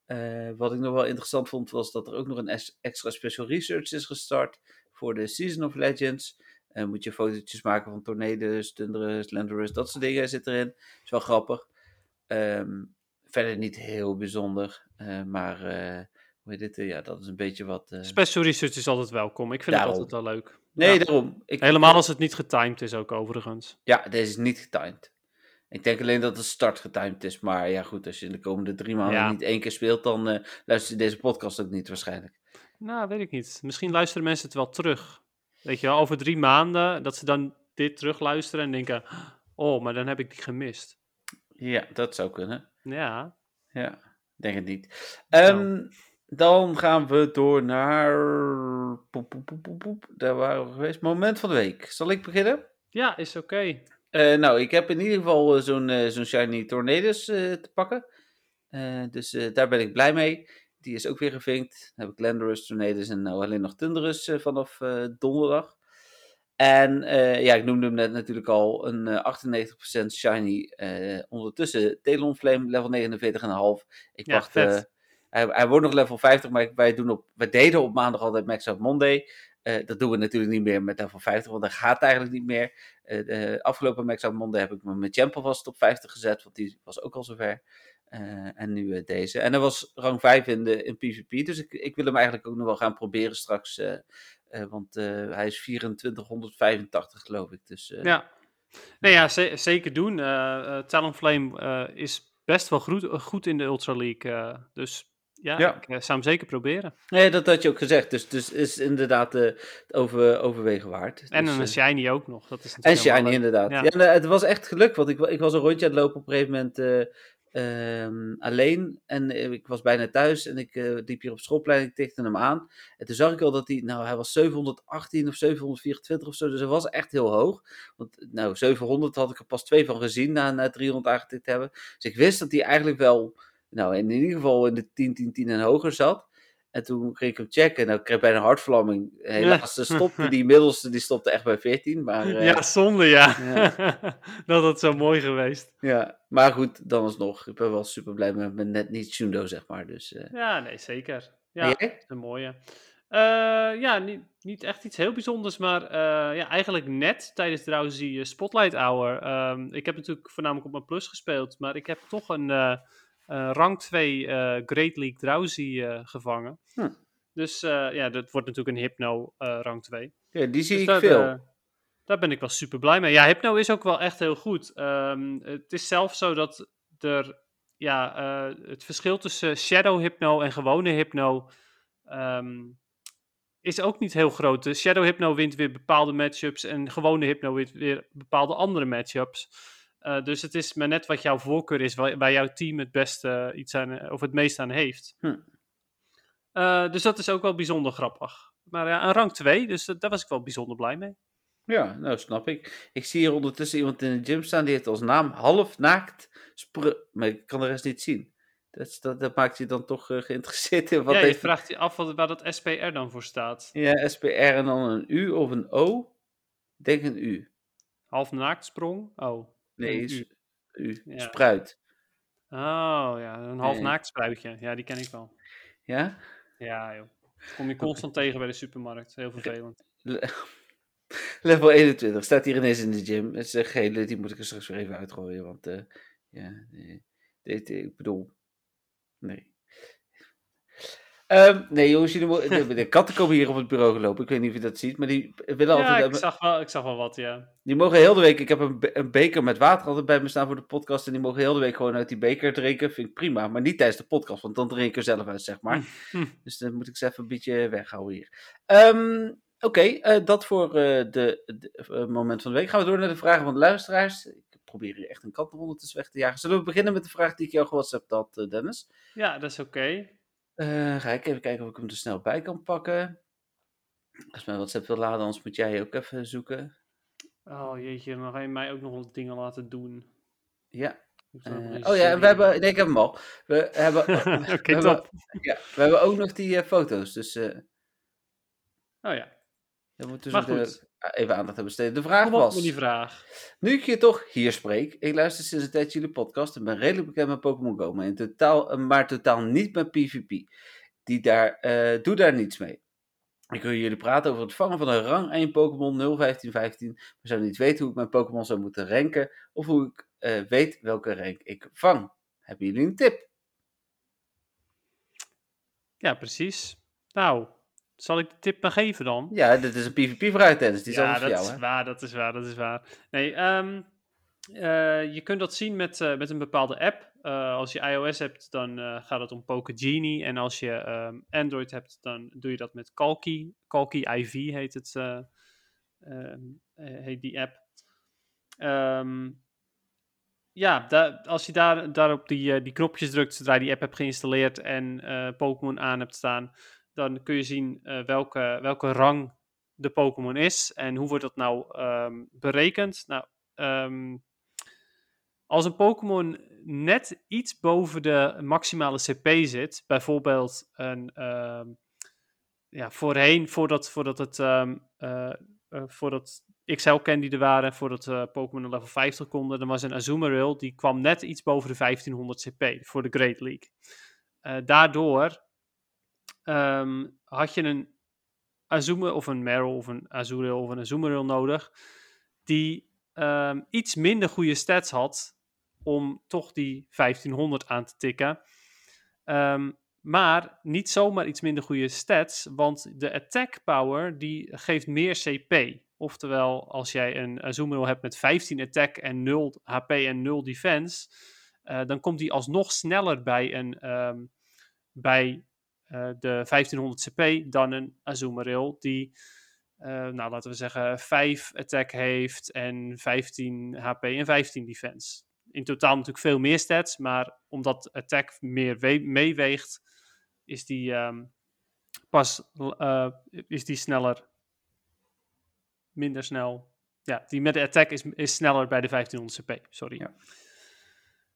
Uh, wat ik nog wel interessant vond, was dat er ook nog een extra special research is gestart voor de Season of Legends. Uh, moet je fotootjes maken van Tornadus, Tundrus, Landorus, dat soort dingen zit erin. Is wel grappig. Um, verder niet heel bijzonder, uh, maar hoe heet dit? ja, dat is een beetje wat... Special research is altijd welkom. Ik vind daarom. het altijd wel leuk. Nee, ja. daarom. Ik, Helemaal als het niet getimed is ook overigens. Ja, deze is niet getimed. Ik denk alleen dat de start getimed is. Maar ja, goed, als je in de komende drie maanden ja. niet één keer speelt, dan uh, luister je deze podcast ook niet waarschijnlijk. Nou, weet ik niet. Misschien luisteren mensen het wel terug. Weet je wel, over drie maanden, dat ze dan dit terugluisteren en denken: oh, maar dan heb ik die gemist. Ja, dat zou kunnen. Ja. Ja, denk het niet. Um, nou. Dan gaan we door naar. Poep, poep, poep, poep. Daar waren we geweest. Moment van de week. Zal ik beginnen? Ja, is oké. Okay. Uh, nou, ik heb in ieder geval uh, zo'n uh, zo'n Shiny Tornadoes te pakken. dus daar ben ik blij mee. Die is ook weer gevinkt. Dan heb ik Landorus, Tornadoes en nou alleen nog Thunderus vanaf donderdag. En ja, ik noemde hem net natuurlijk al een 98% Shiny. ondertussen Talonflame, level 49,5. Ik ja, wacht... Hij, hij, wordt nog level 50, maar wij, doen op, wij deden op maandag altijd Max Out Monday. Uh, dat doen we natuurlijk niet meer met level 50, want dat gaat eigenlijk niet meer. Uh, de afgelopen Max heb ik me met Champ alvast op 50 gezet, want die was ook al zover. Uh, en nu deze. En er was rang 5 in, de, in PvP, dus ik, ik wil hem eigenlijk ook nog wel gaan proberen straks. want hij is 2485 geloof ik. Dus, ja, nee, ja zeker doen. Talonflame is best wel goed, goed in de Ultra League, dus ja, ja, ik uh, zou hem zeker proberen. Nee, dat had je ook gezegd. Dus, dus is inderdaad uh, het over, overwegen waard. En dus, een shiny ook nog. Dat is en shiny inderdaad. Ja. ja het was echt geluk, want ik, ik was een rondje aan het lopen op een gegeven moment uh, ehm, alleen en eh, ik was bijna thuis en ik eh, liep hier op schoolplein, ik tikte hem aan. En toen zag ik al dat hij, nou hij was 718 of 724 of zo, dus hij was echt heel hoog. Want nou, 700 had ik er pas twee van gezien na, na 300 aangetikt te hebben. Dus ik wist dat hij eigenlijk wel, nou in ieder geval in de 10, 10, 10 en hoger zat. En toen ging ik hem checken. Nou, ik kreeg bijna een hartvlamming. Helaas ja. stopte [LAUGHS] die middelste, die stopte echt bij 14. Maar, uh, ja, zonde ja. ja. [LAUGHS] dat had zo mooi geweest. Ja, maar goed, dan alsnog. Ik ben wel super blij met mijn net niet Shundo, zeg maar. Dus, uh... Ja, nee, zeker. Ja, een mooie. Uh, ja, niet, niet echt iets heel bijzonders, maar ja, eigenlijk net tijdens trouwens die Spotlight Hour. Um, ik heb natuurlijk voornamelijk op mijn plus gespeeld, maar ik heb toch een rang 2 uh, Great League Drowsy uh, gevangen. Hm. Dus ja, dat wordt natuurlijk een Hypno rang 2. Ja, die zie dus ik veel. daar ben ik wel super blij mee. Ja, Hypno is ook wel echt heel goed. Um, het is zelfs zo dat er, ja, het verschil tussen Shadow Hypno en gewone Hypno um, is ook niet heel groot. De Shadow Hypno wint weer bepaalde matchups en gewone Hypno wint weer bepaalde andere matchups. Uh, dus het is maar net wat jouw voorkeur is, waar, waar jouw team het beste iets aan, of het meest aan heeft. Hm. Uh, dus dat is ook wel bijzonder grappig. Maar ja, een rang 2, dus daar was ik wel bijzonder blij mee. Ja, nou snap ik. Ik zie hier ondertussen iemand in de gym staan die heeft als naam half naakt maar ik kan de rest niet zien. Dat, dat, dat maakt je dan toch uh, geïnteresseerd in wat Ja, je heeft... vraagt je af wat, waar dat SPR dan voor staat. Ja, SPR en dan een U of een O. Ik denk een U. Half naakt sprong? Oh. Nee, u. u. Ja. Spruit. Oh ja, een half nee. naakt spruitje. Ja, die ken ik wel. Ja? Ja, joh. Dat kom je constant tegen bij de supermarkt. Heel vervelend. [LAUGHS] Level 21 staat hier ineens in de gym. Het is een gele, die moet ik er straks weer even uitgooien. Want uh, ja, nee, dit, ik bedoel, nee. Um, nee, jongens, de, de, katten komen hier op het bureau gelopen. Ik weet niet of je dat ziet, maar die willen ja, altijd... ik zag, wel, ik zag wel wat, ja. Die mogen heel de week... Ik heb een, een, beker met water altijd bij me staan voor de podcast. En die mogen heel de week gewoon uit die beker drinken. Vind ik prima, maar niet tijdens de podcast, want dan drink ik er zelf uit, zeg maar. dus dan moet ik ze even een beetje weghouden hier. Um, Oké, okay, uh, dat voor uh, de, de uh, moment van de week. Gaan we door naar de vragen van de luisteraars. Ik probeer hier echt een kat ondertussen weg te jagen. Zullen we beginnen met de vraag die ik jou gewhatsappt had, Dennis? Ja, dat is oké. Okay. Uh, ga ik even kijken of ik hem er snel bij kan pakken. Als mijn WhatsApp wil laden, anders moet jij ook even zoeken. Oh jeetje, dan ga je mij ook nog wat dingen laten doen. Ja. Uh, oh ja, we hebben. Nee, ik heb hem al. We hebben. [LAUGHS] Oké, okay, top. Ja, we hebben ook nog die uh, foto's. Dus. Oh ja. Dan moeten we dus even aandacht hebben besteden. De vraag Kom was. die vraag. Nu ik je toch hier spreek. Ik luister sinds een tijdje jullie podcast en ben redelijk bekend met Pokémon Go. Maar, in totaal, maar totaal niet met PvP. Die daar, uh, doe daar niets mee. Ik wil jullie praten over het vangen van een rang 1 Pokémon 01515. Maar zou niet weten hoe ik mijn Pokémon zou moeten ranken. Of hoe ik uh, weet welke rank ik vang. Hebben jullie een tip? Ja, precies. Nou, zal ik de tip maar geven dan? Ja, dit is een PvP-vraag, Dennis. Die is ja, voor jou, is waar, dat is waar, dat is waar. Nee, um, uh, je kunt dat zien met, uh, met een bepaalde app. Uh, als je iOS hebt, dan gaat het om Genie. En als je um, Android hebt, dan doe je dat met Kalki. Kalki IV heet, het, heet die app. Um, ja, da als je daar, daarop die, die knopjes drukt zodra je die app hebt geïnstalleerd en Pokémon aan hebt staan, dan kun je zien uh, welke, welke rang de Pokémon is. En hoe wordt dat nou um, berekend? Nou, um, als een Pokémon net iets boven de maximale CP zit, bijvoorbeeld een, um, ja, voorheen, voordat, voordat het, uh, uh, voordat XL Candy er waren, voordat uh, Pokémon level 50 konden, dan was een Azumarill, die kwam net iets boven de 1500 CP voor de Great League. daardoor um, had je een Azuma of een Meryl of een Azurill of een Azumarill nodig, die um, iets minder goede stats had om toch die 1500 aan te tikken. Um, maar niet zomaar iets minder goede stats, want de attack power die geeft meer CP. Oftewel, als jij een Azumarill hebt met 15 attack en 0 HP en 0 defense, uh, dan komt die alsnog sneller bij een, bij de 1500 CP dan een Azumarill die, uh, nou laten we zeggen, 5 attack heeft en 15 HP en 15 defense. in totaal natuurlijk veel meer stats, maar omdat attack meer meeweegt, is die ehm, pas uh, is die sneller, minder snel. Ja, die met de attack is, is sneller bij de 1500 CP, sorry. Ja.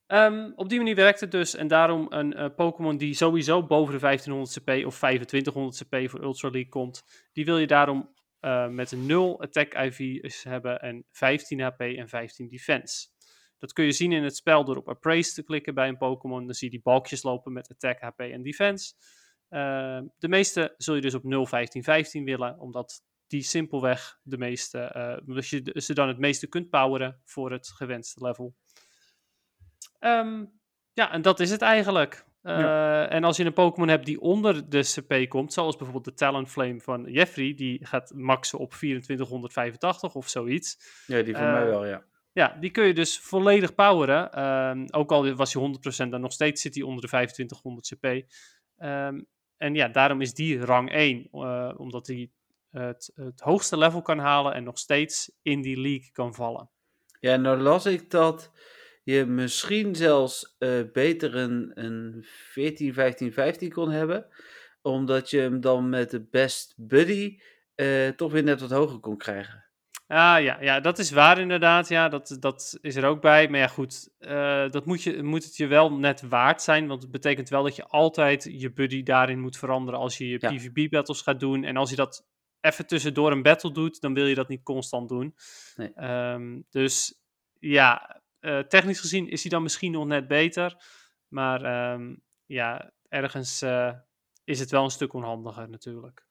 Um, op die manier werkt het dus. En daarom een uh, Pokémon die sowieso boven de 1500 CP of 2500 CP voor Ultra League komt. Die wil je daarom uh, met een 0 attack IV's hebben en 15 HP en 15 defense. Dat kun je zien in het spel door op Appraise te klikken bij een Pokémon. Dan zie je die balkjes lopen met attack, HP en defense. Uh, de meeste zul je dus op 0, 15, 15 willen, omdat die simpelweg de meeste, uh, dus je ze dan het meeste kunt poweren voor het gewenste level. Um, ja, en dat is het eigenlijk. Uh, En als je een Pokémon hebt die onder de CP komt, zoals bijvoorbeeld de Talonflame van Jeffrey, die gaat maxen op 2485 of zoiets. Ja, die voor mij eh, wel, ja. Ja, die kun je dus volledig poweren. Uh, ook al was je 100%, dan nog steeds zit hij onder de 2500 CP. Um, en ja, daarom is die rang 1, uh, eh, omdat hij het, het hoogste level kan halen en nog steeds in die league kan vallen. Ja, nou las ik dat je misschien zelfs uh, beter een, een 14, 15, 15 kon hebben. Omdat je hem dan met de best buddy uh, toch weer net wat hoger kon krijgen. Ah ja, ja, dat is waar inderdaad. Ja, dat, dat is er ook bij. Maar ja, goed, uh, dat moet, je, moet het je wel net waard zijn. Want het betekent wel dat je altijd je buddy daarin moet veranderen als je je ja. PvP-battles gaat doen. En als je dat even tussendoor een battle doet, dan wil je dat niet constant doen. Nee. Um, dus ja, uh, technisch gezien is hij dan misschien nog net beter. Maar um, ja, ergens uh, is het wel een stuk onhandiger natuurlijk.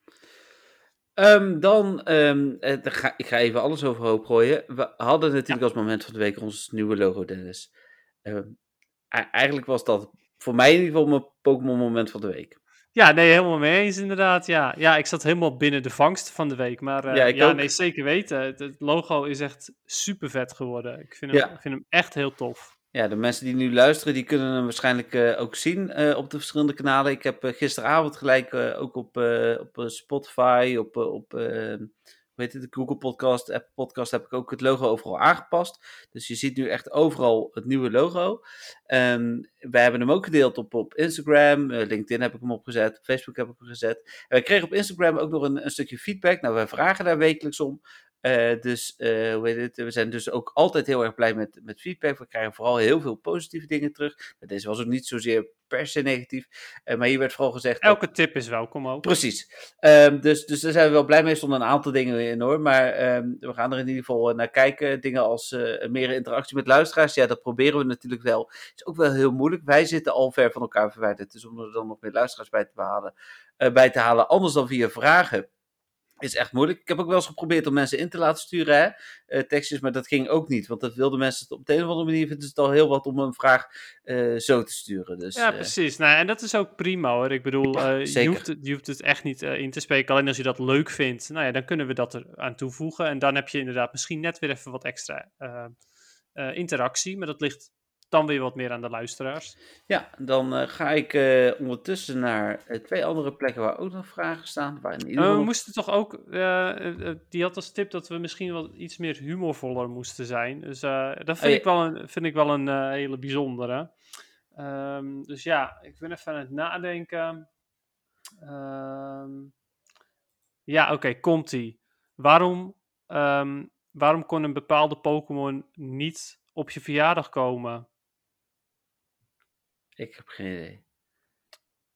Um, dan, um, ga, ik ga even alles overhoop gooien. We hadden natuurlijk ja. als moment van de week ons nieuwe logo, Dennis. eigenlijk was dat voor mij in ieder geval mijn Pokémon moment van de week. Ja, nee, helemaal mee eens inderdaad. Ja, ja ik zat helemaal binnen de vangst van de week. Maar uh, ja, ja nee, zeker weten. Het, het, logo is echt super vet geworden. Ik vind, hem, ja. ik vind hem echt heel tof. Ja, de mensen die nu luisteren, die kunnen hem waarschijnlijk uh, ook zien uh, op de verschillende kanalen. Ik heb gisteravond gelijk ook op, op Spotify, op, op weet het, de Google Podcast, Apple Podcast, heb ik ook het logo overal aangepast. Dus je ziet nu echt overal het nieuwe logo. Um, wij hebben hem ook gedeeld op, op Instagram, uh, LinkedIn heb ik hem opgezet, Facebook heb ik hem gezet. En wij kregen op Instagram ook nog een, een stukje feedback. Nou, wij vragen daar wekelijks om. Uh, dus uh, hoe heet het? we zijn dus ook altijd heel erg blij met, met feedback. We krijgen vooral heel veel positieve dingen terug. Deze was ook niet zozeer per se negatief. Uh, maar hier werd vooral gezegd. Elke tip is welkom ook. Precies. Um, dus, dus daar zijn we wel blij mee. Stonden een aantal dingen in hoor. Maar um, we gaan er in ieder geval naar kijken. Dingen als meer interactie met luisteraars. Ja, dat proberen we natuurlijk wel. Is ook wel heel moeilijk. Wij zitten al ver van elkaar verwijderd. Dus om er dan nog meer luisteraars bij te, behalen, bij te halen. Anders dan via vragen is echt moeilijk. Ik heb ook wel eens geprobeerd om mensen in te laten sturen, hè, uh, tekstjes, maar dat ging ook niet. Want dat wilden mensen op de een of andere manier, vinden ze het al heel wat om een vraag uh, zo te sturen. Dus, ja, uh, precies. Nou, en dat is ook prima hoor. Ik bedoel, je, hoeft het, je hoeft het echt niet in te spreken. Alleen als je dat leuk vindt, nou ja, dan kunnen we dat er aan toevoegen. En dan heb je inderdaad misschien net weer even wat extra interactie. Maar dat ligt dan weer wat meer aan de luisteraars. Ja, dan uh, ga ik uh, ondertussen naar uh, twee andere plekken waar ook nog vragen staan. Waar in ieder geval... we moesten toch ook, die had als tip dat we misschien wel iets meer humorvoller moesten zijn. Dus dat vind, oh, ik wel een, vind ik wel een hele bijzondere. Um, dus ja, ik ben even aan het nadenken. Um, ja, oké, okay, komt-ie. Waarom, um, waarom kon een bepaalde Pokémon niet op je verjaardag komen? Ik heb geen idee.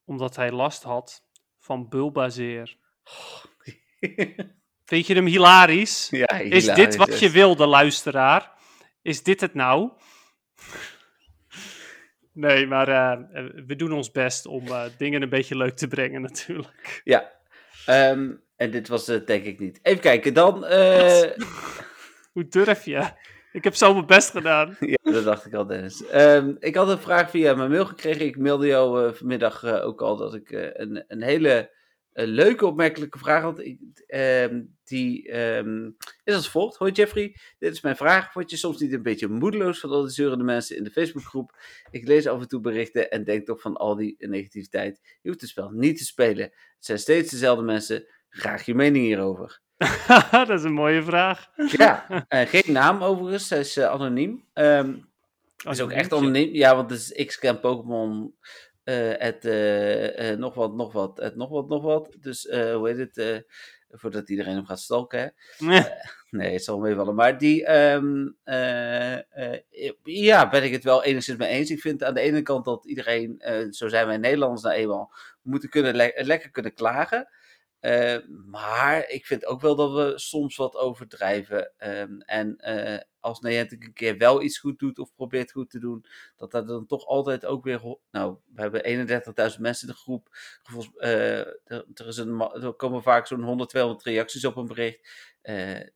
Omdat hij last had van bulbazeer. [LAUGHS] Vind je hem hilarisch? Ja, hilarisch. Is dit wat je wilde, luisteraar? Is dit het nou? [LAUGHS] nee, maar uh, we doen ons best om uh, dingen een beetje leuk te brengen, [LAUGHS] natuurlijk. Ja, um, en dit was het denk ik niet. Even kijken, dan. Hoe durf je? Ik heb zo mijn best gedaan. [LAUGHS] Ja, dat dacht ik al, Dennis. Um, ik had een vraag via mijn mail gekregen. Ik mailde jou uh, vanmiddag uh, ook al dat ik uh, een, een hele leuke, opmerkelijke vraag had. Ik, um, die um, is als volgt. Hoi Jeffrey, dit is mijn vraag. Word je soms niet een beetje moedeloos van al die zeurende mensen in de Facebookgroep? Ik lees af en toe berichten en denk toch van al die negativiteit. Je hoeft het spel niet te spelen. Het zijn steeds dezelfde mensen. Graag je mening hierover. [LAUGHS] dat is een mooie vraag. ja, uh, [LAUGHS] geen naam overigens, hij is uh, anoniem. Um, Het is ook echt anoniem. Ja, want het is Pokémon. eh het eh, eh, nog wat, nog wat, het nog wat, nog wat. Dus eh, hoe heet het? eh, voordat iedereen hem gaat stalken. Hè? [LAUGHS] Nee, het zal meevallen. Maar die, ehm, eh, eh, ja, ben ik het wel enigszins mee eens. Ik vind aan de ene kant dat iedereen, eh, zo zijn wij Nederlanders nou eenmaal, moeten kunnen le- lekker kunnen klagen. Eh, maar ik vind ook wel dat we soms wat overdrijven. Ehm, en eh, als Niantic een keer wel iets goed doet of probeert goed te doen, dat dat dan toch altijd ook weer. Nou, we hebben 31.000 mensen in de groep. Eh, er, er, is een, er komen vaak zo'n 100, 200 reacties op een bericht.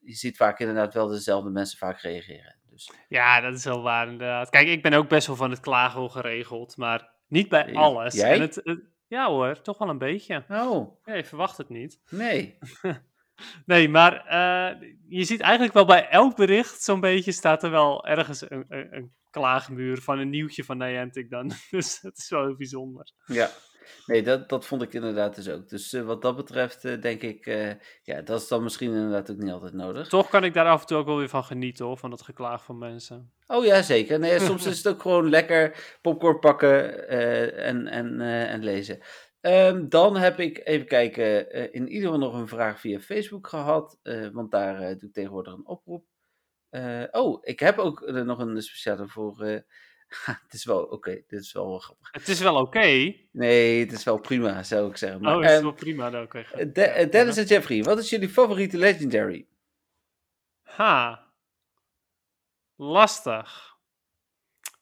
Je ziet vaak inderdaad wel dezelfde mensen vaak reageren. Dus Ja, dat is wel waar inderdaad. Kijk, ik ben ook best wel van het klagen geregeld, maar niet bij alles. jij? En het, het- ja hoor, toch wel een beetje. Oh, Ja, je verwacht het niet. nee. [LAUGHS] Nee, maar eh, je ziet eigenlijk wel bij elk bericht zo'n beetje staat er wel ergens een, een, een klaagmuur van een nieuwtje van Niantic dan. [LAUGHS] Dus het is wel heel bijzonder. Ja. Nee, dat, dat vond ik inderdaad dus ook. Dus eh, wat dat betreft eh, denk ik, eh, ja, dat is dan misschien inderdaad ook niet altijd nodig. Toch kan ik daar af en toe ook wel weer van genieten hoor, van dat geklaag van mensen. Oh ja, zeker. Nee, [LAUGHS] soms is het ook gewoon lekker popcorn pakken en, en, en lezen. Ehm, dan heb ik, even kijken, in ieder geval nog een vraag via Facebook gehad. eh, want daar doe ik tegenwoordig een oproep. Oh, ik heb ook nog een speciale voor... eh het is wel, oké, dit is wel grappig. Het is wel oké. Nee, het is wel prima, zou ik zeggen. Maar, Oh, is het ehm, wel prima dan? Oké. goed. De- eh, Dennis en Jeffrey, wat is jullie favoriete Legendary? Ha. Lastig.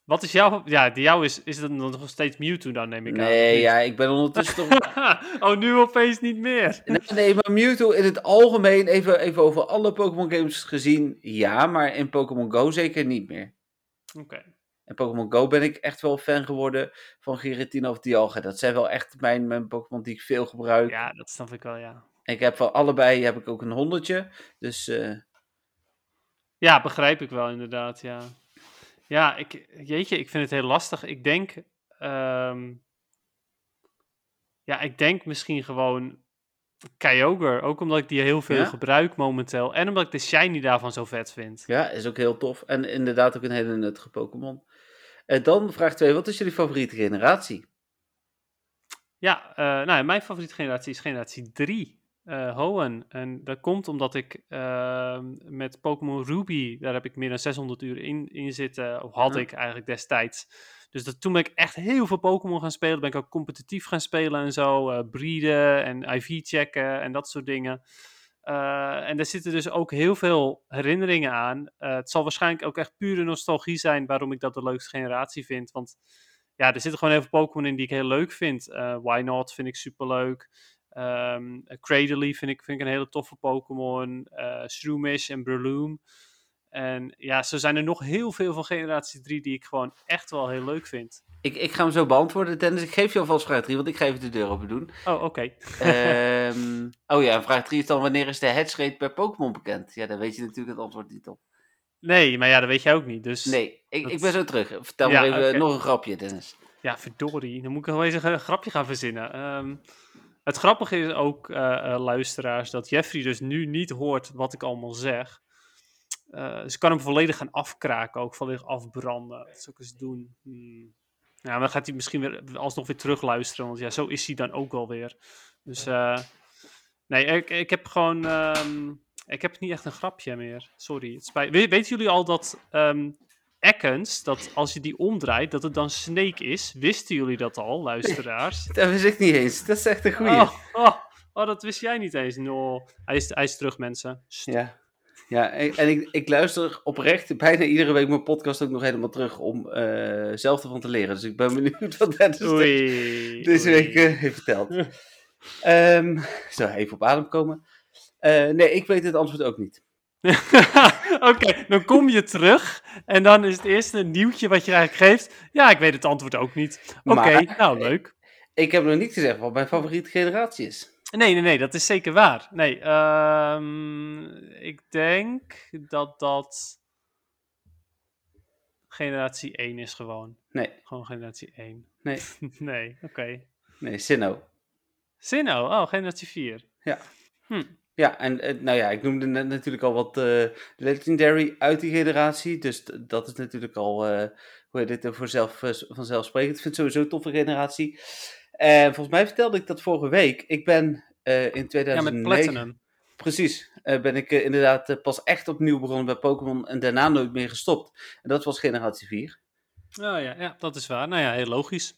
Wat is jouw... Ja, die jou is, is het nog steeds Mewtwo dan, neem ik aan. Nee, ja, ik ben ondertussen toch... [LAUGHS] oh, nu opeens niet meer. Nee, nee, maar Mewtwo in het algemeen, even, even over alle Pokémon games gezien, ja, maar in Pokémon Go zeker niet meer. Oké. In Pokémon Go ben ik echt wel fan geworden van Giratina of Dialga. Dat zijn wel echt mijn, mijn Pokémon die ik veel gebruik. Ja, dat snap ik wel, ja. Ik heb van allebei heb ik ook een honderdje. Dus eh, Ja, begrijp ik wel inderdaad, ja. Ja, ik, jeetje, ik vind het heel lastig. Ik denk, ehm, ja, ik denk misschien gewoon Kyogre. Ook omdat ik die heel veel Ja? gebruik momenteel. En omdat ik de shiny daarvan zo vet vind. ja, is ook heel tof. En inderdaad ook een hele nuttige Pokémon. En dan vraag 2, wat is jullie favoriete generatie? Ja, eh, nou, mijn favoriete generatie is generatie 3. eh Hoenn. En dat komt omdat ik ehm, met Pokémon Ruby, daar heb ik meer dan 600 uur in, in zitten, of had Ja. ik eigenlijk destijds. Dus dat, toen ben ik echt heel veel Pokémon gaan spelen. Ben ik ook competitief gaan spelen en zo. eh breeden en IV checken en dat soort dingen. Eh, en daar zitten dus ook heel veel herinneringen aan. Eh, het zal waarschijnlijk ook echt pure nostalgie zijn waarom ik dat de leukste generatie vind. Want ja, er zitten gewoon heel veel Pokémon in die ik heel leuk vind. Eh Why Not vind ik superleuk. Ehm Cradily vind ik, vind ik een hele toffe Pokémon. Shroomish en Breloom. En ja, zo zijn er nog heel veel van generatie 3 die ik gewoon echt wel heel leuk vind. Ik, ik ga hem zo beantwoorden, Dennis. Ik geef je alvast vraag 3, want ik ga even de deur open doen. Oh, oké. Ehm, oh ja, vraag 3 is dan wanneer is de headsrate per Pokémon bekend? Ja, daar weet je natuurlijk het antwoord niet op. nee, maar ja, dat weet jij ook niet. Dus Nee, ik, Dat- ik ben zo terug. Vertel Ja, maar even nog een grapje, Dennis. ja, verdorie. Dan moet ik wel eens een grapje gaan verzinnen. Ehm, het grappige is ook, eh, eh, luisteraars, dat Jeffrey dus nu niet hoort wat ik allemaal zeg. Eh dus kan hem volledig gaan afkraken, ook volledig afbranden. Dat zou ik eens doen. Hmm. Ja, maar dan gaat hij misschien weer alsnog weer terugluisteren, want ja, zo is hij dan ook wel weer. Dus eh, nee, ik, ik heb gewoon, ehm, ik heb niet echt een grapje meer. Sorry, het spijt. We- weten jullie al dat Ekans, dat als je die omdraait, dat het dan Snake is? Wisten jullie dat al, [LAUGHS] luisteraars? Dat wist ik niet eens. Dat is echt een goeie. Oh, oh, oh, dat wist jij niet eens. No. Hij, is, hij is terug, mensen. Ja. Ja, en, ik, ik luister oprecht bijna iedere week mijn podcast ook nog helemaal terug om eh, zelf ervan te leren. Dus ik ben benieuwd wat deze, Oei. deze oei. week eh, heeft verteld. [LAUGHS] Ehm zo, even op adem komen. Eh, nee, ik weet het antwoord ook niet. [LAUGHS] Oké, dan kom je terug en dan is het eerste nieuwtje wat je eigenlijk geeft. Ja, ik weet het antwoord ook niet. Oké, nou leuk. Ik heb nog niet gezegd wat mijn favoriete generatie is. Nee, nee, nee, dat is zeker waar. Nee, ehm, ik denk dat dat generatie 1 is gewoon. Nee, Gewoon generatie 1. nee, [LAUGHS] nee, oké. nee, Sinnoh. Sinnoh, oh, generatie 4. Ja. Hm. Ja, en eh, nou ja, ik noemde net natuurlijk al wat eh, Legendary uit die generatie. Dus dat is natuurlijk al, eh, hoe heet dit, voor zelf, vanzelfsprekend. Ik vind het sowieso een toffe generatie. En volgens mij vertelde ik dat vorige week. Ik ben eh, in Ja, 2009... met Platinum. Precies, eh, ben ik eh, inderdaad eh, pas echt opnieuw begonnen bij Pokémon en daarna nooit meer gestopt. En dat was generatie 4. Oh ja, ja, dat is waar. Nou ja, heel logisch.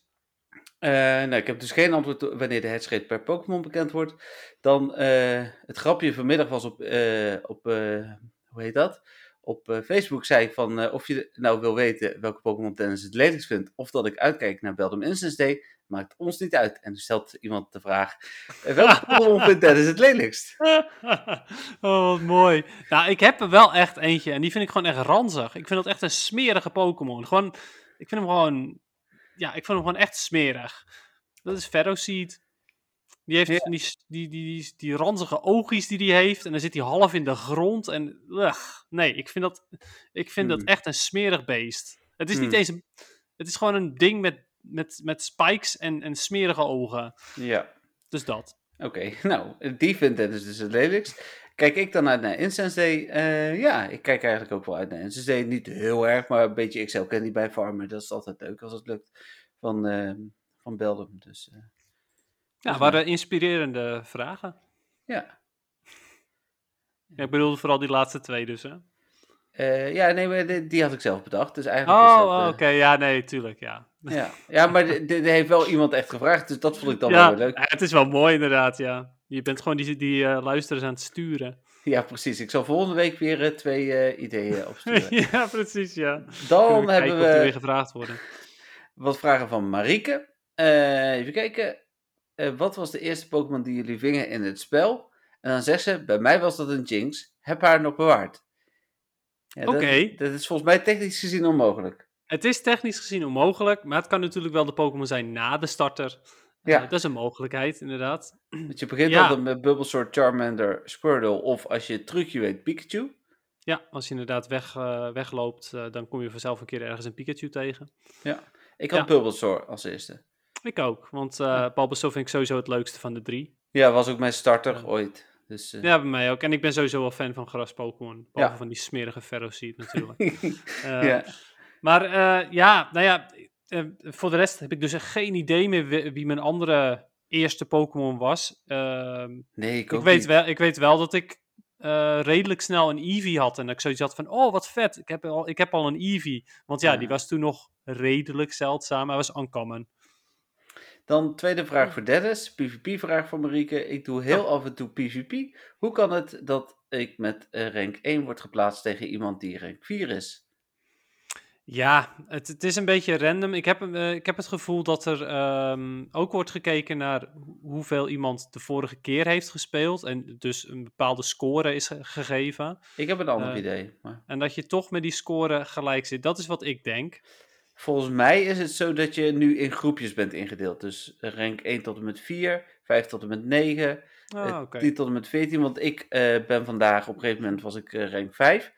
Eh, nou, ik heb dus geen antwoord wanneer de headsrate per Pokémon bekend wordt. Dan eh, het grapje vanmiddag was op, eh, op eh, hoe heet dat? Op eh, Facebook zei ik van eh, of je nou wil weten welke Pokémon tennis het lelijkst vindt. Of dat ik uitkijk naar Beldum Instance Day. Maakt ons niet uit. En toen stelt iemand de vraag: eh, welke Pokémon vindt tennis het lelijkst? [LAUGHS] oh, wat mooi. Nou, ik heb er wel echt eentje en die vind ik gewoon echt ranzig. Ik vind dat echt een smerige Pokémon. Gewoon, ik vind hem gewoon, ja, ik vind hem gewoon echt smerig. Dat is Ferroseed. Die heeft Ja. die, die, die, die, die ranzige oogjes die hij heeft en dan zit hij half in de grond en ugh, nee, ik vind dat, ik vind dat Hmm. echt een smerig beest. Het is niet Hmm. eens een, het is gewoon een ding met, met, met spikes en, en smerige ogen. Ja. Dus dat. Oké, [LAUGHS] nou, die vindt tennis dus het lelijkst. Kijk ik dan uit naar Instance Day? Eh, ja, ik kijk eigenlijk ook wel uit naar Instance Day. Niet heel erg, maar een beetje XL Candy bij Farmer. Dat is altijd leuk als het lukt van, eh van Beldum. Dus eh, Ja, Volgens waren inspirerende vragen. ja. Ja, ik bedoel vooral die laatste twee dus, hè? Eh, ja, nee, maar die, die had ik zelf bedacht. Dus eigenlijk Oh, oké. Ja, nee, tuurlijk, ja. Ja. ja, maar dit heeft wel iemand echt gevraagd. Dus dat vond ik dan ja, wel leuk. het is wel mooi inderdaad, ja. Je bent gewoon die, die luisteraars aan het sturen. Ja, precies. Ik zal volgende week weer eh, twee eh, ideeën [LAUGHS] opsturen. ja, precies, ja. Dan we hebben die weer we gevraagd worden. wat vragen van Marieke. Even kijken. Wat was de eerste Pokémon die jullie vingen in het spel? En dan zegt ze, bij mij was dat een Jinx. Heb haar nog bewaard. Ja, dat- Oké. Dat, is volgens mij technisch gezien onmogelijk. Het is technisch gezien onmogelijk, maar het kan natuurlijk wel de Pokémon zijn na de starter. Eh, Ja. dat is een mogelijkheid, inderdaad. Want je begint Ja. altijd met Bulbasaur, Charmander, Squirtle of als je het trucje weet, Pikachu. Ja, als je inderdaad weg, eh, wegloopt, eh, dan kom je vanzelf een keer ergens een Pikachu tegen. Ik had Ja. Bulbasaur als eerste. Ik ook, want Bulbasaur vind ik sowieso het leukste van de drie. Ja, was ook mijn starter Ja. ooit. Dus, Ja, bij mij ook. En ik ben sowieso wel fan van gras-Pokémon. Behalve Ja. van die smerige Ferroseed natuurlijk. [LAUGHS] Ja. Maar eh, ja, nou ja, eh, voor de rest heb ik dus echt geen idee meer wie, wie mijn andere eerste Pokémon was. Ehm, Nee, ik ik, ook weet niet. wel, ik weet wel dat ik eh, redelijk snel een Eevee had. En dat ik zoiets had van, oh wat vet, ik heb al, ik heb al een Eevee. Want ja, Ja. die was toen nog redelijk zeldzaam. Hij was uncommon. Dan tweede vraag voor Dennis. PvP-vraag voor Marieke. Ik doe heel Oh. af en toe PvP. Hoe kan het dat ik met rank 1 word geplaatst tegen iemand die rank 4 is? Ja, het, het is een beetje random. Ik heb, eh, ik heb het gevoel dat er ehm, ook wordt gekeken naar hoe- hoeveel iemand de vorige keer heeft gespeeld. En dus een bepaalde score is ge- gegeven. Ik heb een ander Eh, idee. Maar En dat je toch met die score gelijk zit. Dat is wat ik denk. volgens mij is het zo dat je nu in groepjes bent ingedeeld. Dus rank 1 tot en met 4, 5 tot en met 9, Ah, eh. 10 tot en met 14. Want ik ben vandaag, op een gegeven moment was ik rank 5.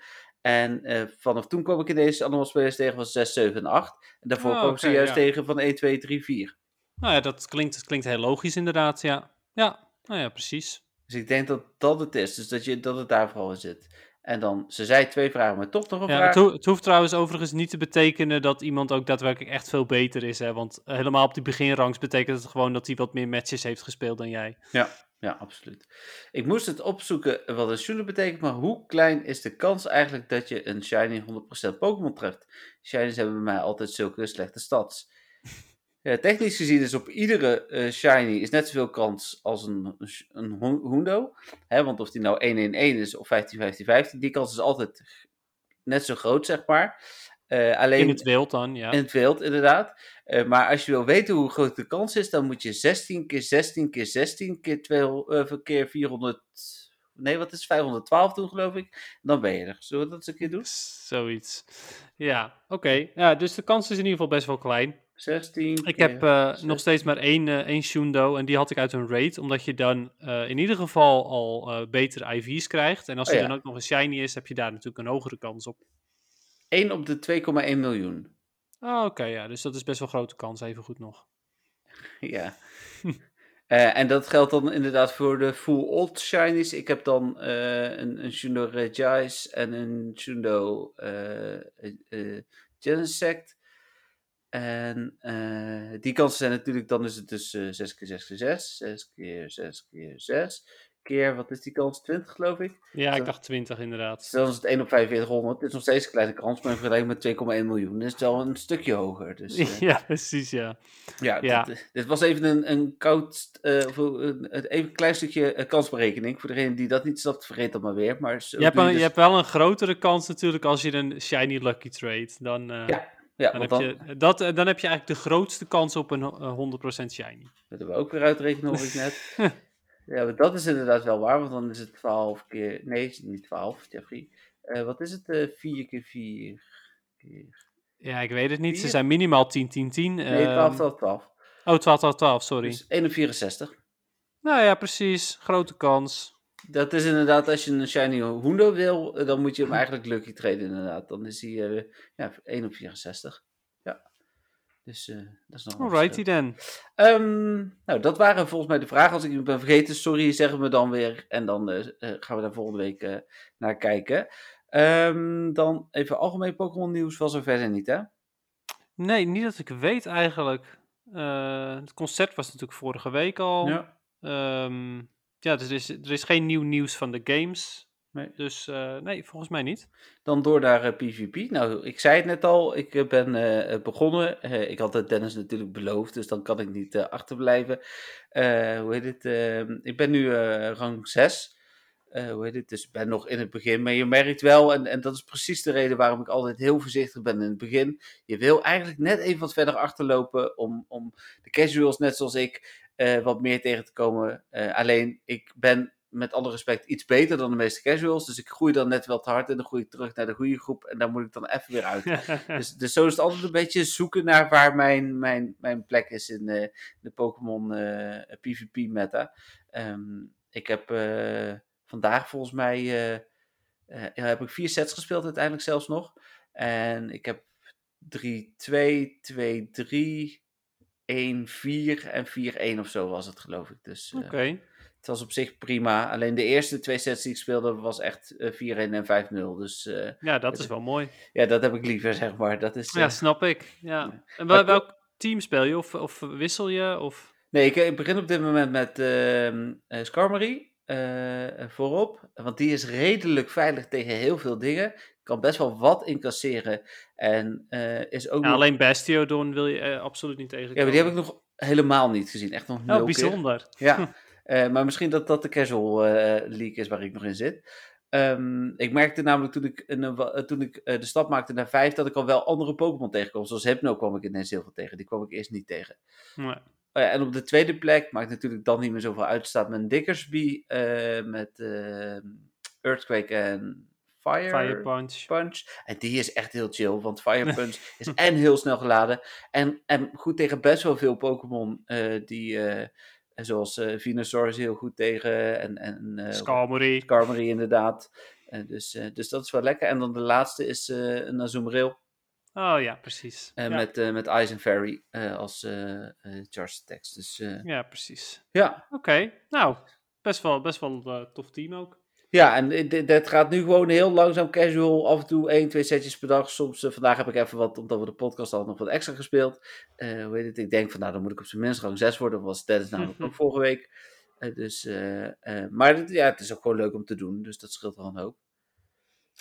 En eh, vanaf toen kwam ik ineens allemaal spelers tegen van 6, 7 en 8. En daarvoor Ah, kwam ik ze juist ja. tegen van 1, 2, 3, 4. Nou ja, dat klinkt, klinkt heel logisch inderdaad, ja. Ja, nou ja, precies. Dus ik denk dat dat het is. Dus dat, je, dat het daar vooral in zit. En dan, ze zei twee vragen, maar toch nog een Ja, vraag. het, ho- het hoeft trouwens overigens niet te betekenen dat iemand ook daadwerkelijk echt veel beter is. Hè? Want helemaal op die beginrangs betekent het gewoon dat hij wat meer matches heeft gespeeld dan jij. Ja, absoluut. Ik moest het opzoeken wat een shooter betekent, maar hoe klein is de kans eigenlijk dat je een shiny 100% Pokémon treft? Shinies hebben bij mij altijd zulke slechte stats. Ja, technisch gezien is op iedere eh, shiny is net zoveel kans als een, een Hu- Hundo. Hè, want of die nou 1-1-1 is of 15-15-15, die kans is altijd net zo groot, zeg maar. Eh, alleen In het wild dan, ja. in het wild, inderdaad. Eh, maar als je wil weten hoe groot de kans is, dan moet je 16 keer 16 keer 16 keer, 200, eh, keer 400. Nee, wat is het? 512 doen, geloof ik. Dan ben je er. Zullen we dat eens een keer doen? Zoiets. Ja, oké. Ja, dus de kans is in ieder geval best wel klein. 16. Ik heb 16. nog steeds maar één, één Shundo en die had ik uit een raid, omdat je dan in ieder geval al betere IV's krijgt. En als Oh, die ja. dan ook nog een shiny is, heb je daar natuurlijk een hogere kans op. 1 op de 2,1 miljoen. Ah, oké, ja, dus dat is best wel grote kans, even goed nog. [LAUGHS] Ja. Eh, en dat geldt dan inderdaad voor de full old shinies. Ik heb dan eh, een, een Shundo Regice en een Shundo uh, Genesect. En die kansen zijn natuurlijk, dan is het dus 6 keer 6 keer 6, 6 keer 6 keer 6 keer, wat is die kans? 20 geloof ik? Ja, ik dacht 20 inderdaad. Dus dan is het 1 op 4500. Het is nog steeds een kleine kans, maar in vergelijking met 2,1 miljoen is het wel een stukje hoger. Dus, uh, [LAUGHS] ja, precies, ja. Ja, ja. Dit, dit, was even een, een koud, uh, een, even een klein stukje kansberekening. Voor degene die dat niet snapt, vergeet dat maar weer. Maar je, hebt, een, dus... je hebt wel een grotere kans natuurlijk als je een shiny lucky trade. Dan, ja. Ja, dan, heb dan... Je, dat, dan heb je eigenlijk de grootste kans op een 100% shiny. Dat hebben we ook weer uitrekenen, hoor ik net. [LAUGHS] Ja, dat is inderdaad wel waar, want dan is het 12 keer. Nee, niet 12, Jeffrey. Uh, wat is het? Uh, 4 keer 4 keer. Ja, ik weet het niet. 4? Ze zijn minimaal 10, 10, 10. Nee, 12, 12, 12. Oh, 12, 12, 12, sorry. Dus 1 op 64. Nou ja, precies. Grote kans. Dat is inderdaad, als je een Shiny Hundo wil, dan moet je hem eigenlijk lucky traden inderdaad. Dan is hij uh, ja, 1 op 64. Dus uh, dat is nog Alrighty then. Um, nou, dat waren volgens mij de vragen. Als ik het ben vergeten, sorry, zeggen we dan weer. En dan uh, gaan we daar volgende week uh, naar kijken. Um, dan even algemeen Pokémon nieuws was er verder niet, hè? Nee, niet dat ik weet eigenlijk. het concert was natuurlijk vorige week al. Ja. Um, ja, dus er is, er is geen nieuw nieuws van de games. Dus uh, nee, volgens mij niet. Dan door naar PvP. Nou, ik zei het net al, ik uh, ben begonnen. ik had het Dennis natuurlijk beloofd, dus dan kan ik niet achterblijven. hoe heet het? Ehm, ik ben nu rang 6. hoe heet het? Dus ik ben nog in het begin. Maar je merkt wel, en, en dat is precies de reden waarom ik altijd heel voorzichtig ben in het begin. Je wil eigenlijk net even wat verder achterlopen om, om de casuals, net zoals ik, wat meer tegen te komen. alleen, ik ben met alle respect iets beter dan de meeste casuals. Dus ik groei dan net wel te hard en dan groei ik terug naar de goede groep. En daar moet ik dan even weer uit. [LAUGHS] dus, dus zo is het altijd een beetje zoeken naar waar mijn, mijn, mijn plek is in uh, de Pokémon uh, eh, PvP meta. Um, ik heb uh, vandaag volgens mij heb ik vier sets gespeeld uiteindelijk zelfs nog. En ik heb 3-2, 2-3, 1-4 en 4-1 of zo was het geloof ik. Dus, Oké. Okay. Het was op zich prima. Alleen de eerste twee sets die ik speelde was echt 4-1 eh, en 5-0. Dus, uh, ja, dat is wel mooi. Ja, dat heb ik liever, zeg maar. Dat is, uh, ja, snap ik. Ja. En wel, welk team speel je? Of, of wissel je? Of... Nee, ik, ik begin op dit moment met uh, Skarmory voorop. Want die is redelijk veilig tegen heel veel dingen. Kan best wel wat incasseren. En is ook ja, nog... Alleen Bastiodon wil je absoluut niet tegen. Ja, maar die heb ik nog helemaal niet gezien. Echt nog nul oh, bijzonder. Keer. Ja. [LAUGHS] Uh, maar misschien dat dat de casual uh, league is waar ik nog in zit. Um, ik merkte namelijk toen ik, uh, toen ik de stap maakte naar 5 dat ik al wel andere Pokémon tegenkwam. Zoals Hypno kwam ik ineens heel veel tegen. Die kwam ik eerst niet tegen. Nee. Oh en op de tweede plek maakt natuurlijk dan niet meer zoveel uit. Staat mijn Dickersby met Earthquake en Fire, Fire Punch. Punch. En die is echt heel chill, want Fire [LAUGHS] Punch is en heel snel geladen. En, en goed tegen best wel veel Pokémon die en zoals uh, Venusaur is heel goed tegen. En, en, uh, Skarmory. Skarmory inderdaad. Uh, dus, dus dat is wel lekker. En dan de laatste is een Azumarill. Oh ja, precies. Ja. Met, met Ice and Fairy als charge text. Dus, ja, precies. Ja. Oké, nou, best wel, best wel tof team ook. Ja, en dat gaat nu gewoon heel langzaam casual. Af en toe één, twee setjes per dag. Soms, uh, vandaag heb ik even wat, omdat we de podcast hadden, nog wat extra gespeeld. Uh, hoe heet het? Ik denk van, nou, dan moet ik op zijn minst rang 6 worden. Dat was Dennis namelijk ook [LAUGHS] vorige week. Uh, dus, maar ja, het is ook gewoon leuk om te doen. Dus dat scheelt wel een hoop.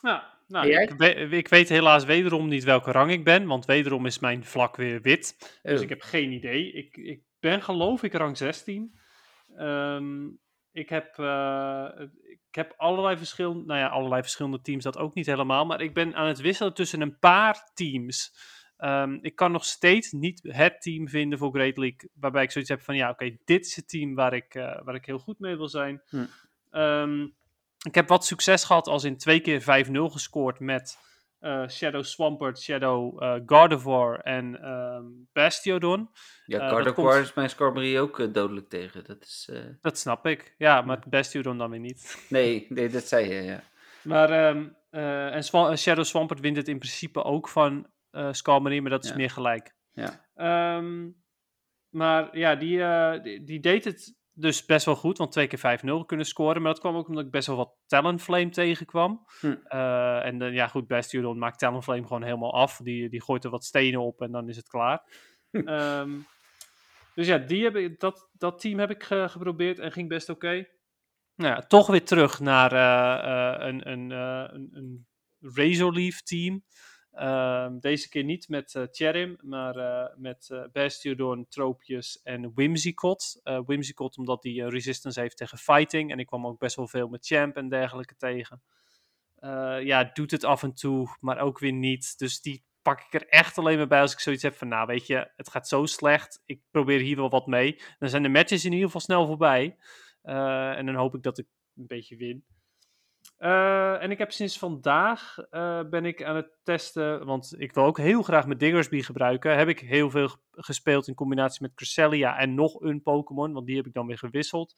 Ja, nou, ik, ik, weet helaas wederom niet welke rang ik ben. Want wederom is mijn vlak weer wit. Dus oh. ik heb geen idee. Ik, ik ben geloof ik rang 16. Um, ehm, ik heb, ik heb allerlei verschillende, nou ja, allerlei verschillende teams, dat ook niet helemaal. Maar ik ben aan het wisselen tussen een paar teams. Um, ik kan nog steeds niet het team vinden voor Great League. Waarbij ik zoiets heb van, ja, oké, dit is het team waar ik, uh, waar ik heel goed mee wil zijn. Hm. Um, ik heb wat succes gehad als in twee keer 5-0 gescoord met uh, Shadow Swampert, Shadow uh, Gardevoir en um, Bastiodon. Ja, uh, Gardevoir komt... is mijn Skarmory ook dodelijk tegen. Dat, is, dat snap ik. Ja, maar Bastiodon dan weer niet. [LAUGHS] Nee, nee dat zei je, ja. Maar, um, en Shadow Swampert wint het in principe ook van uh, Skarmory, maar dat is ja. meer gelijk. Ja. Um, maar ja, die, die, die, deed het dus best wel goed, want twee keer 5-0 kunnen scoren. Maar dat kwam ook omdat ik best wel wat Talonflame tegenkwam. Hm. Uh, en ja, goed, Bastion maakt Talonflame gewoon helemaal af. Die, die gooit er wat stenen op en dan is het klaar. um, dus ja, die heb ik, dat, dat team heb ik ge geprobeerd en ging best oké. Okay. Nou ja, toch weer terug naar uh, een, een, een, een Razorleaf team. Ehm, deze keer niet met Cherim, maar uh, met uh, Bastiodon, Tropius en Whimsicott. Whimsicott omdat hij resistance heeft tegen fighting. En ik kwam ook best wel veel met Champ en dergelijke tegen. ja, doet het af en toe, maar ook weer niet. Dus die pak ik er echt alleen maar bij als ik zoiets heb van... Nou, weet je, het gaat zo slecht. Ik probeer hier wel wat mee. Dan zijn de matches in ieder geval snel voorbij. en dan hoop ik dat ik een beetje win. Uh, en ik heb sinds vandaag uh, ben ik aan het testen, want ik wil ook heel graag met Diggersby gebruiken. Heb ik heel veel gespeeld in combinatie met Cresselia en nog een Pokémon, want die heb ik dan weer gewisseld.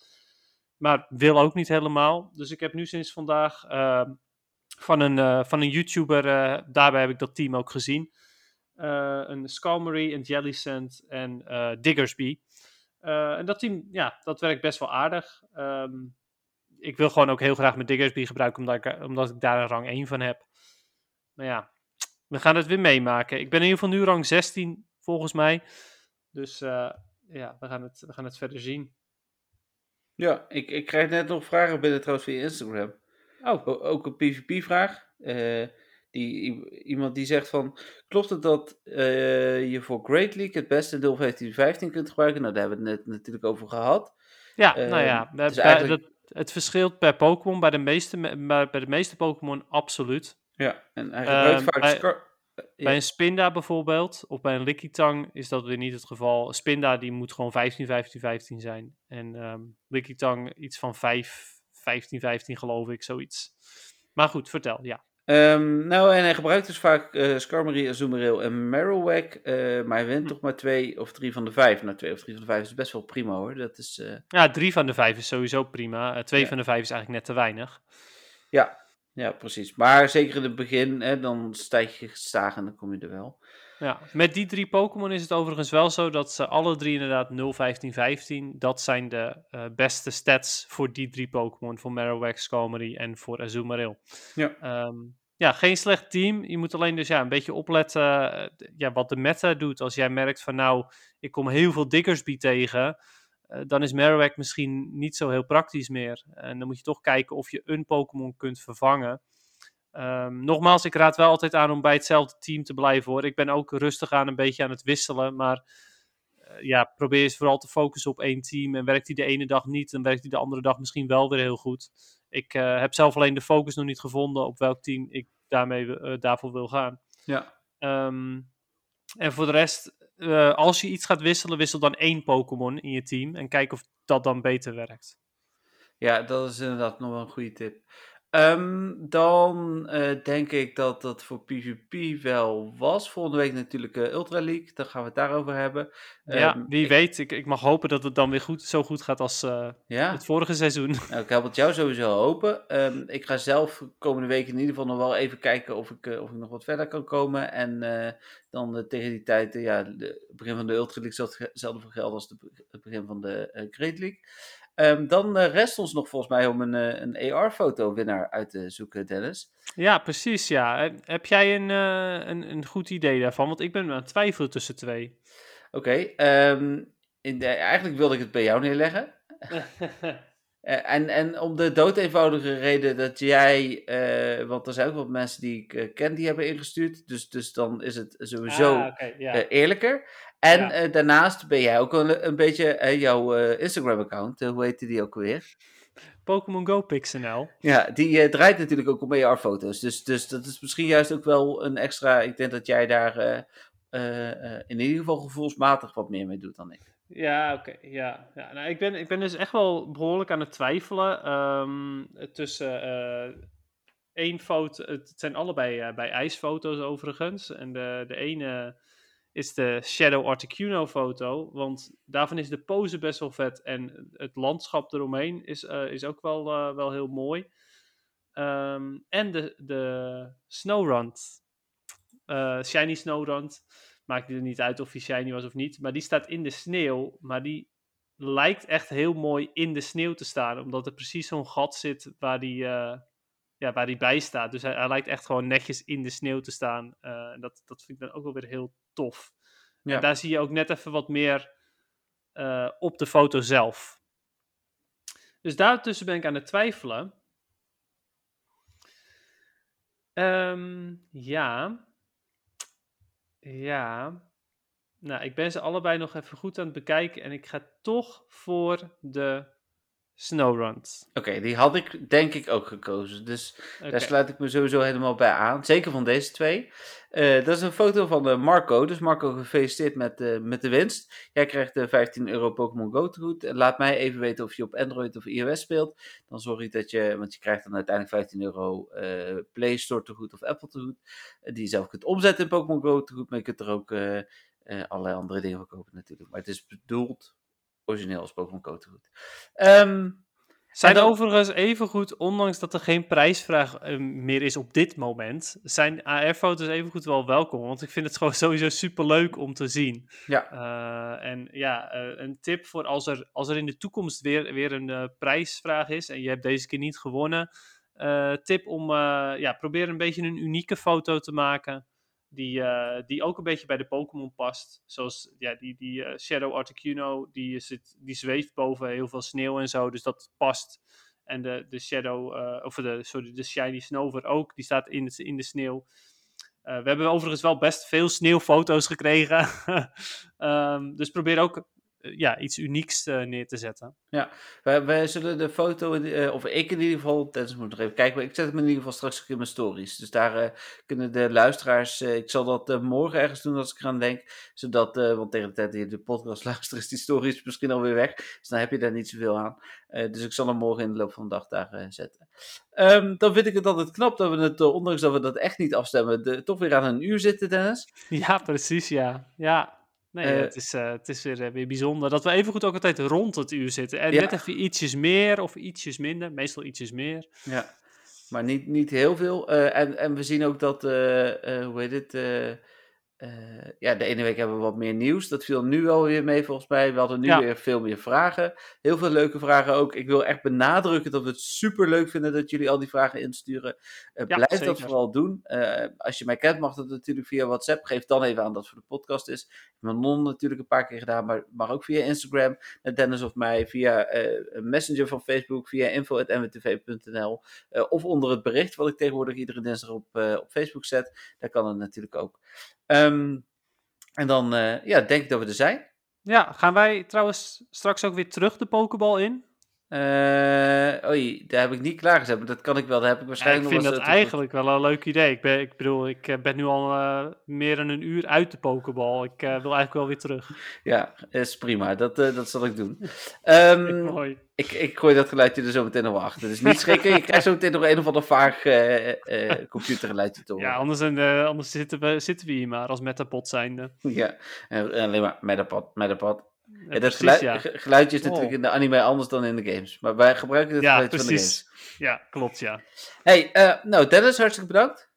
Maar wil ook niet helemaal. Dus ik heb nu sinds vandaag uh, van, een, van een YouTuber, daarbij heb ik dat team ook gezien. een Skalmery, een Jellicent en Diggersby. en dat team, ja, dat werkt best wel aardig. Um, ik wil gewoon ook heel graag mijn Diggersby gebruiken, omdat ik, omdat ik daar een rang 1 van heb. Maar ja, we gaan het weer meemaken. Ik ben in ieder geval nu rang 16, volgens mij. Dus uh, ja, we gaan, het, we gaan het verder zien. Ja, ik, ik krijg net nog vragen binnen trouwens via Instagram. Oh. O ook een PvP-vraag. Uh, eh, die, iemand die zegt van, klopt het dat uh, je voor Great League het beste deel 15 kunt gebruiken? Nou, daar hebben we het net natuurlijk over gehad. Ja, nou ja, dus eigenlijk... dat, het verschilt per Pokémon. Bij de meeste, bij de meeste Pokémon absoluut. Ja, en hij gebruikt vaak... Bij, bij een Spinda bijvoorbeeld, of bij een Lickitung is dat weer niet het geval. Spinda die moet gewoon 15, 15, 15 zijn. En um, Lickitung iets van 5, 15, 15 geloof ik, zoiets. Maar goed, vertel, ja. Um, nou, en hij gebruikt dus vaak uh, Skarmory, Azumarill en Marowak. Uh, maar hij wint hm. toch maar twee of drie van de vijf. Nou, twee of drie van de vijf is best wel prima hoor. Dat is, uh... Ja, drie van de vijf is sowieso prima. twee ja. van de vijf is eigenlijk net te weinig. Ja, ja precies. Maar zeker in het begin, hè, dan stijg je gestaag en dan kom je er wel. Ja, met die drie Pokémon is het overigens wel zo dat ze alle drie inderdaad 0, 15, 15. Dat zijn de uh, beste stats voor die drie Pokémon. Voor Marowak, Skarmory en voor Azumarill. Ja. Um, ja, geen slecht team. Je moet alleen dus ja, een beetje opletten uh, ja, wat de meta doet. Als jij merkt van nou, ik kom heel veel Diggersby tegen. Uh, dan is Marowak misschien niet zo heel praktisch meer. En dan moet je toch kijken of je een Pokémon kunt vervangen. Um, nogmaals, ik raad wel altijd aan om bij hetzelfde team te blijven hoor. Ik ben ook rustig aan een beetje aan het wisselen. Maar uh, ja, probeer eens vooral te focussen op één team. En werkt die de ene dag niet, dan werkt die de andere dag misschien wel weer heel goed. Ik uh, heb zelf alleen de focus nog niet gevonden op welk team ik daarmee, uh, daarvoor wil gaan. Ja. Um, en voor de rest, als je iets gaat wisselen, wissel dan één Pokémon in je team. En kijk of dat dan beter werkt. Ja, dat is inderdaad nog wel een goede tip. Um, dan uh, denk ik dat dat voor PvP wel was. Volgende week natuurlijk uh, Ultra League. Daar gaan we het daarover hebben. Ja, um, wie ik... weet. Ik, ik mag hopen dat het dan weer goed, zo goed gaat als uh, ja? het vorige seizoen. Nou, ik help het jou sowieso hopen. Um, ik ga zelf komende week in ieder geval nog wel even kijken of ik, of ik nog wat verder kan komen. En dan tegen die tijd, ja, het begin van de Ultra League zal hetzelfde voor gelden als de, het begin van de Great League. Um, dan uh, rest ons nog volgens mij om een, uh, een AR-foto-winnaar uit te zoeken, Dennis. Ja, precies. Ja. Heb jij een, uh, een, een goed idee daarvan? Want ik ben aan het twijfelen tussen twee. Oké, okay, um, eigenlijk wilde ik het bij jou neerleggen. [LAUGHS] en, en om de doodeenvoudige reden dat jij, want er zijn ook wat mensen die ik ken die hebben ingestuurd, dus, dus dan is het sowieso ah, okay, eerlijker. En ja. uh, daarnaast ben jij ook een, een beetje uh, jouw uh, Instagram-account, hoe heette die ook weer? Pokémon Go Pixnl. Ja, die draait natuurlijk ook om AR-foto's. Dus, dus dat is misschien juist ook wel een extra. Ik denk dat jij daar in ieder geval gevoelsmatig wat meer mee doet dan ik. Ja, oké. Okay, ja. ja. Nou, ik, ben, ik ben dus echt wel behoorlijk aan het twijfelen um, tussen één foto. Het zijn allebei bij ijsfoto's overigens. En de, de ene is de Shadow Articuno foto. Want daarvan is de pose best wel vet. En het landschap eromheen is, uh, is ook wel, uh, wel heel mooi. Um, en de, de Snowrun. Uh, Shiny Snowrun. maakt het niet uit of hij shiny was of niet. Maar die staat in de sneeuw. Maar die lijkt echt heel mooi in de sneeuw te staan. Omdat er precies zo'n gat zit waar die, ja, waar die bij staat. Dus hij, hij, lijkt echt gewoon netjes in de sneeuw te staan. Uh, dat, dat vind ik dan ook wel weer heel tof. Ja. En daar zie je ook net even wat meer uh, op de foto zelf. Dus daartussen ben ik aan het twijfelen. Um, ja. Ja. Nou, ik ben ze allebei nog even goed aan het bekijken. En ik ga toch voor de Snowruns. Oké, die had ik denk ik ook gekozen. Dus okay. daar sluit ik me sowieso helemaal bij aan. Zeker van deze twee. Uh, dat is een foto van uh, Marco. Dus Marco, gefeliciteerd met, uh, met de winst. Jij krijgt de 15 euro Pokémon Go te goed. Laat mij even weten of je op Android of iOS speelt. Dan zorg ik dat je, want je krijgt dan uiteindelijk 15 euro Play Store te goed of Apple te goed. die je zelf kunt omzetten in Pokémon Go te goed. Maar je kunt er ook allerlei andere dingen voor kopen natuurlijk. Maar het is bedoeld origineel als Pokémon Go te goed. Um, zijn overigens even goed, ondanks dat er geen prijsvraag uh, meer is op dit moment, zijn AR-foto's even goed wel welkom. Want ik vind het gewoon [LAUGHS] sowieso super leuk om te zien. Ja. Uh, en ja, uh, een tip voor als er, als er in de toekomst weer, weer een prijsvraag is en je hebt deze keer niet gewonnen. tip om, ja, probeer een beetje een unieke foto te maken. Die, uh, die ook een beetje bij de Pokémon past. Zoals ja, die, die uh, Shadow Articuno, die, zit, die zweeft boven heel veel sneeuw en zo. Dus dat past. En de, de Shadow, uh, of de, sorry, de Shiny Snover ook, die staat in, de, in de sneeuw. we hebben overigens wel best veel sneeuwfoto's gekregen. um, [LAUGHS] dus probeer ook eh, ja, iets unieks uh, neer te zetten. Ja, wij, wij zullen de foto, uh, of ik in ieder geval, tijdens moet nog even kijken, ik zet hem in ieder geval straks ook in mijn stories. Dus daar uh, kunnen de luisteraars, ik zal dat morgen ergens doen als ik eraan denk, zodat, want tegen de tijd dat je de podcast [LAUGHS] luistert is die stories misschien alweer weg, dus dan heb je daar niet zoveel aan. dus ik zal hem morgen in de loop van de dag daar zetten. Um, dan vind ik het altijd knap dat we het, ondanks dat we dat echt niet afstemmen, de, toch weer aan een uur zitten, Dennis. [LAUGHS] Ja, precies, ja. Ja, Nee, uh, het, is, uh, het is weer, uh, weer bijzonder dat we even goed ook altijd rond het uur zitten. En ja. net even ietsjes meer of ietsjes minder, meestal ietsjes meer. Ja, maar niet, niet heel veel. en, en we zien ook dat, hoe heet het, uh, ja, de ene week hebben we wat meer nieuws. Dat viel nu wel weer mee volgens mij. We hadden nu ja. weer veel meer vragen. Heel veel leuke vragen ook. Ik wil echt benadrukken dat we het super leuk vinden dat jullie al die vragen insturen. Uh, ja, blijf zeker. dat vooral doen. Uh, als je mij kent mag dat natuurlijk via WhatsApp. Geef dan even aan dat het voor de podcast is. non natuurlijk een paar keer gedaan, maar mag ook via Instagram. Dennis of mij. Via een messenger van Facebook. Via info.mwtv.nl Of onder het bericht wat ik tegenwoordig iedere dinsdag op, op Facebook zet. Daar kan het natuurlijk ook. Um, en dan uh, ja, denk ik dat we er zijn. Ja, gaan wij trouwens straks ook weer terug de Pokeball in? Uh, oei, daar heb ik niet klaargezet, maar dat kan ik wel. Daar heb ik waarschijnlijk ja, ik vind dat eigenlijk wel een leuk idee. Ik, ben, ik bedoel, ik eh, ben nu al uh, meer dan een uur uit de Pokeball. Ik uh, wil eigenlijk wel weer terug. Ja, is prima. Dat, dat zal ik doen. [LAUGHS] Um, Mooi. Ik, ik gooi dat geluidje er zo meteen nog achter. Dus niet schrikken, je krijgt zo meteen nog een of ander vaag computergeluidje te horen. Ja, anders, anders zitten, we, zitten we hier maar als metapod zijnde. Ja, en, alleen maar metapod, metapod. Ja, dat geluid, ja. geluidje is natuurlijk oh. in de anime anders dan in de games. Maar wij gebruiken het ja, geluid precies. van de games. Ja, klopt, ja. Hey, uh, nou Dennis, hartstikke bedankt.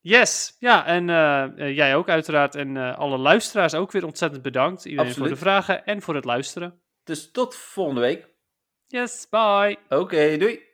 Yes, ja, en uh, jij ook uiteraard. En uh, alle luisteraars ook weer ontzettend bedankt. Iedereen Absoluut. voor de vragen en voor het luisteren. Dus tot volgende week. Yes, bye. Oké, okay, doei.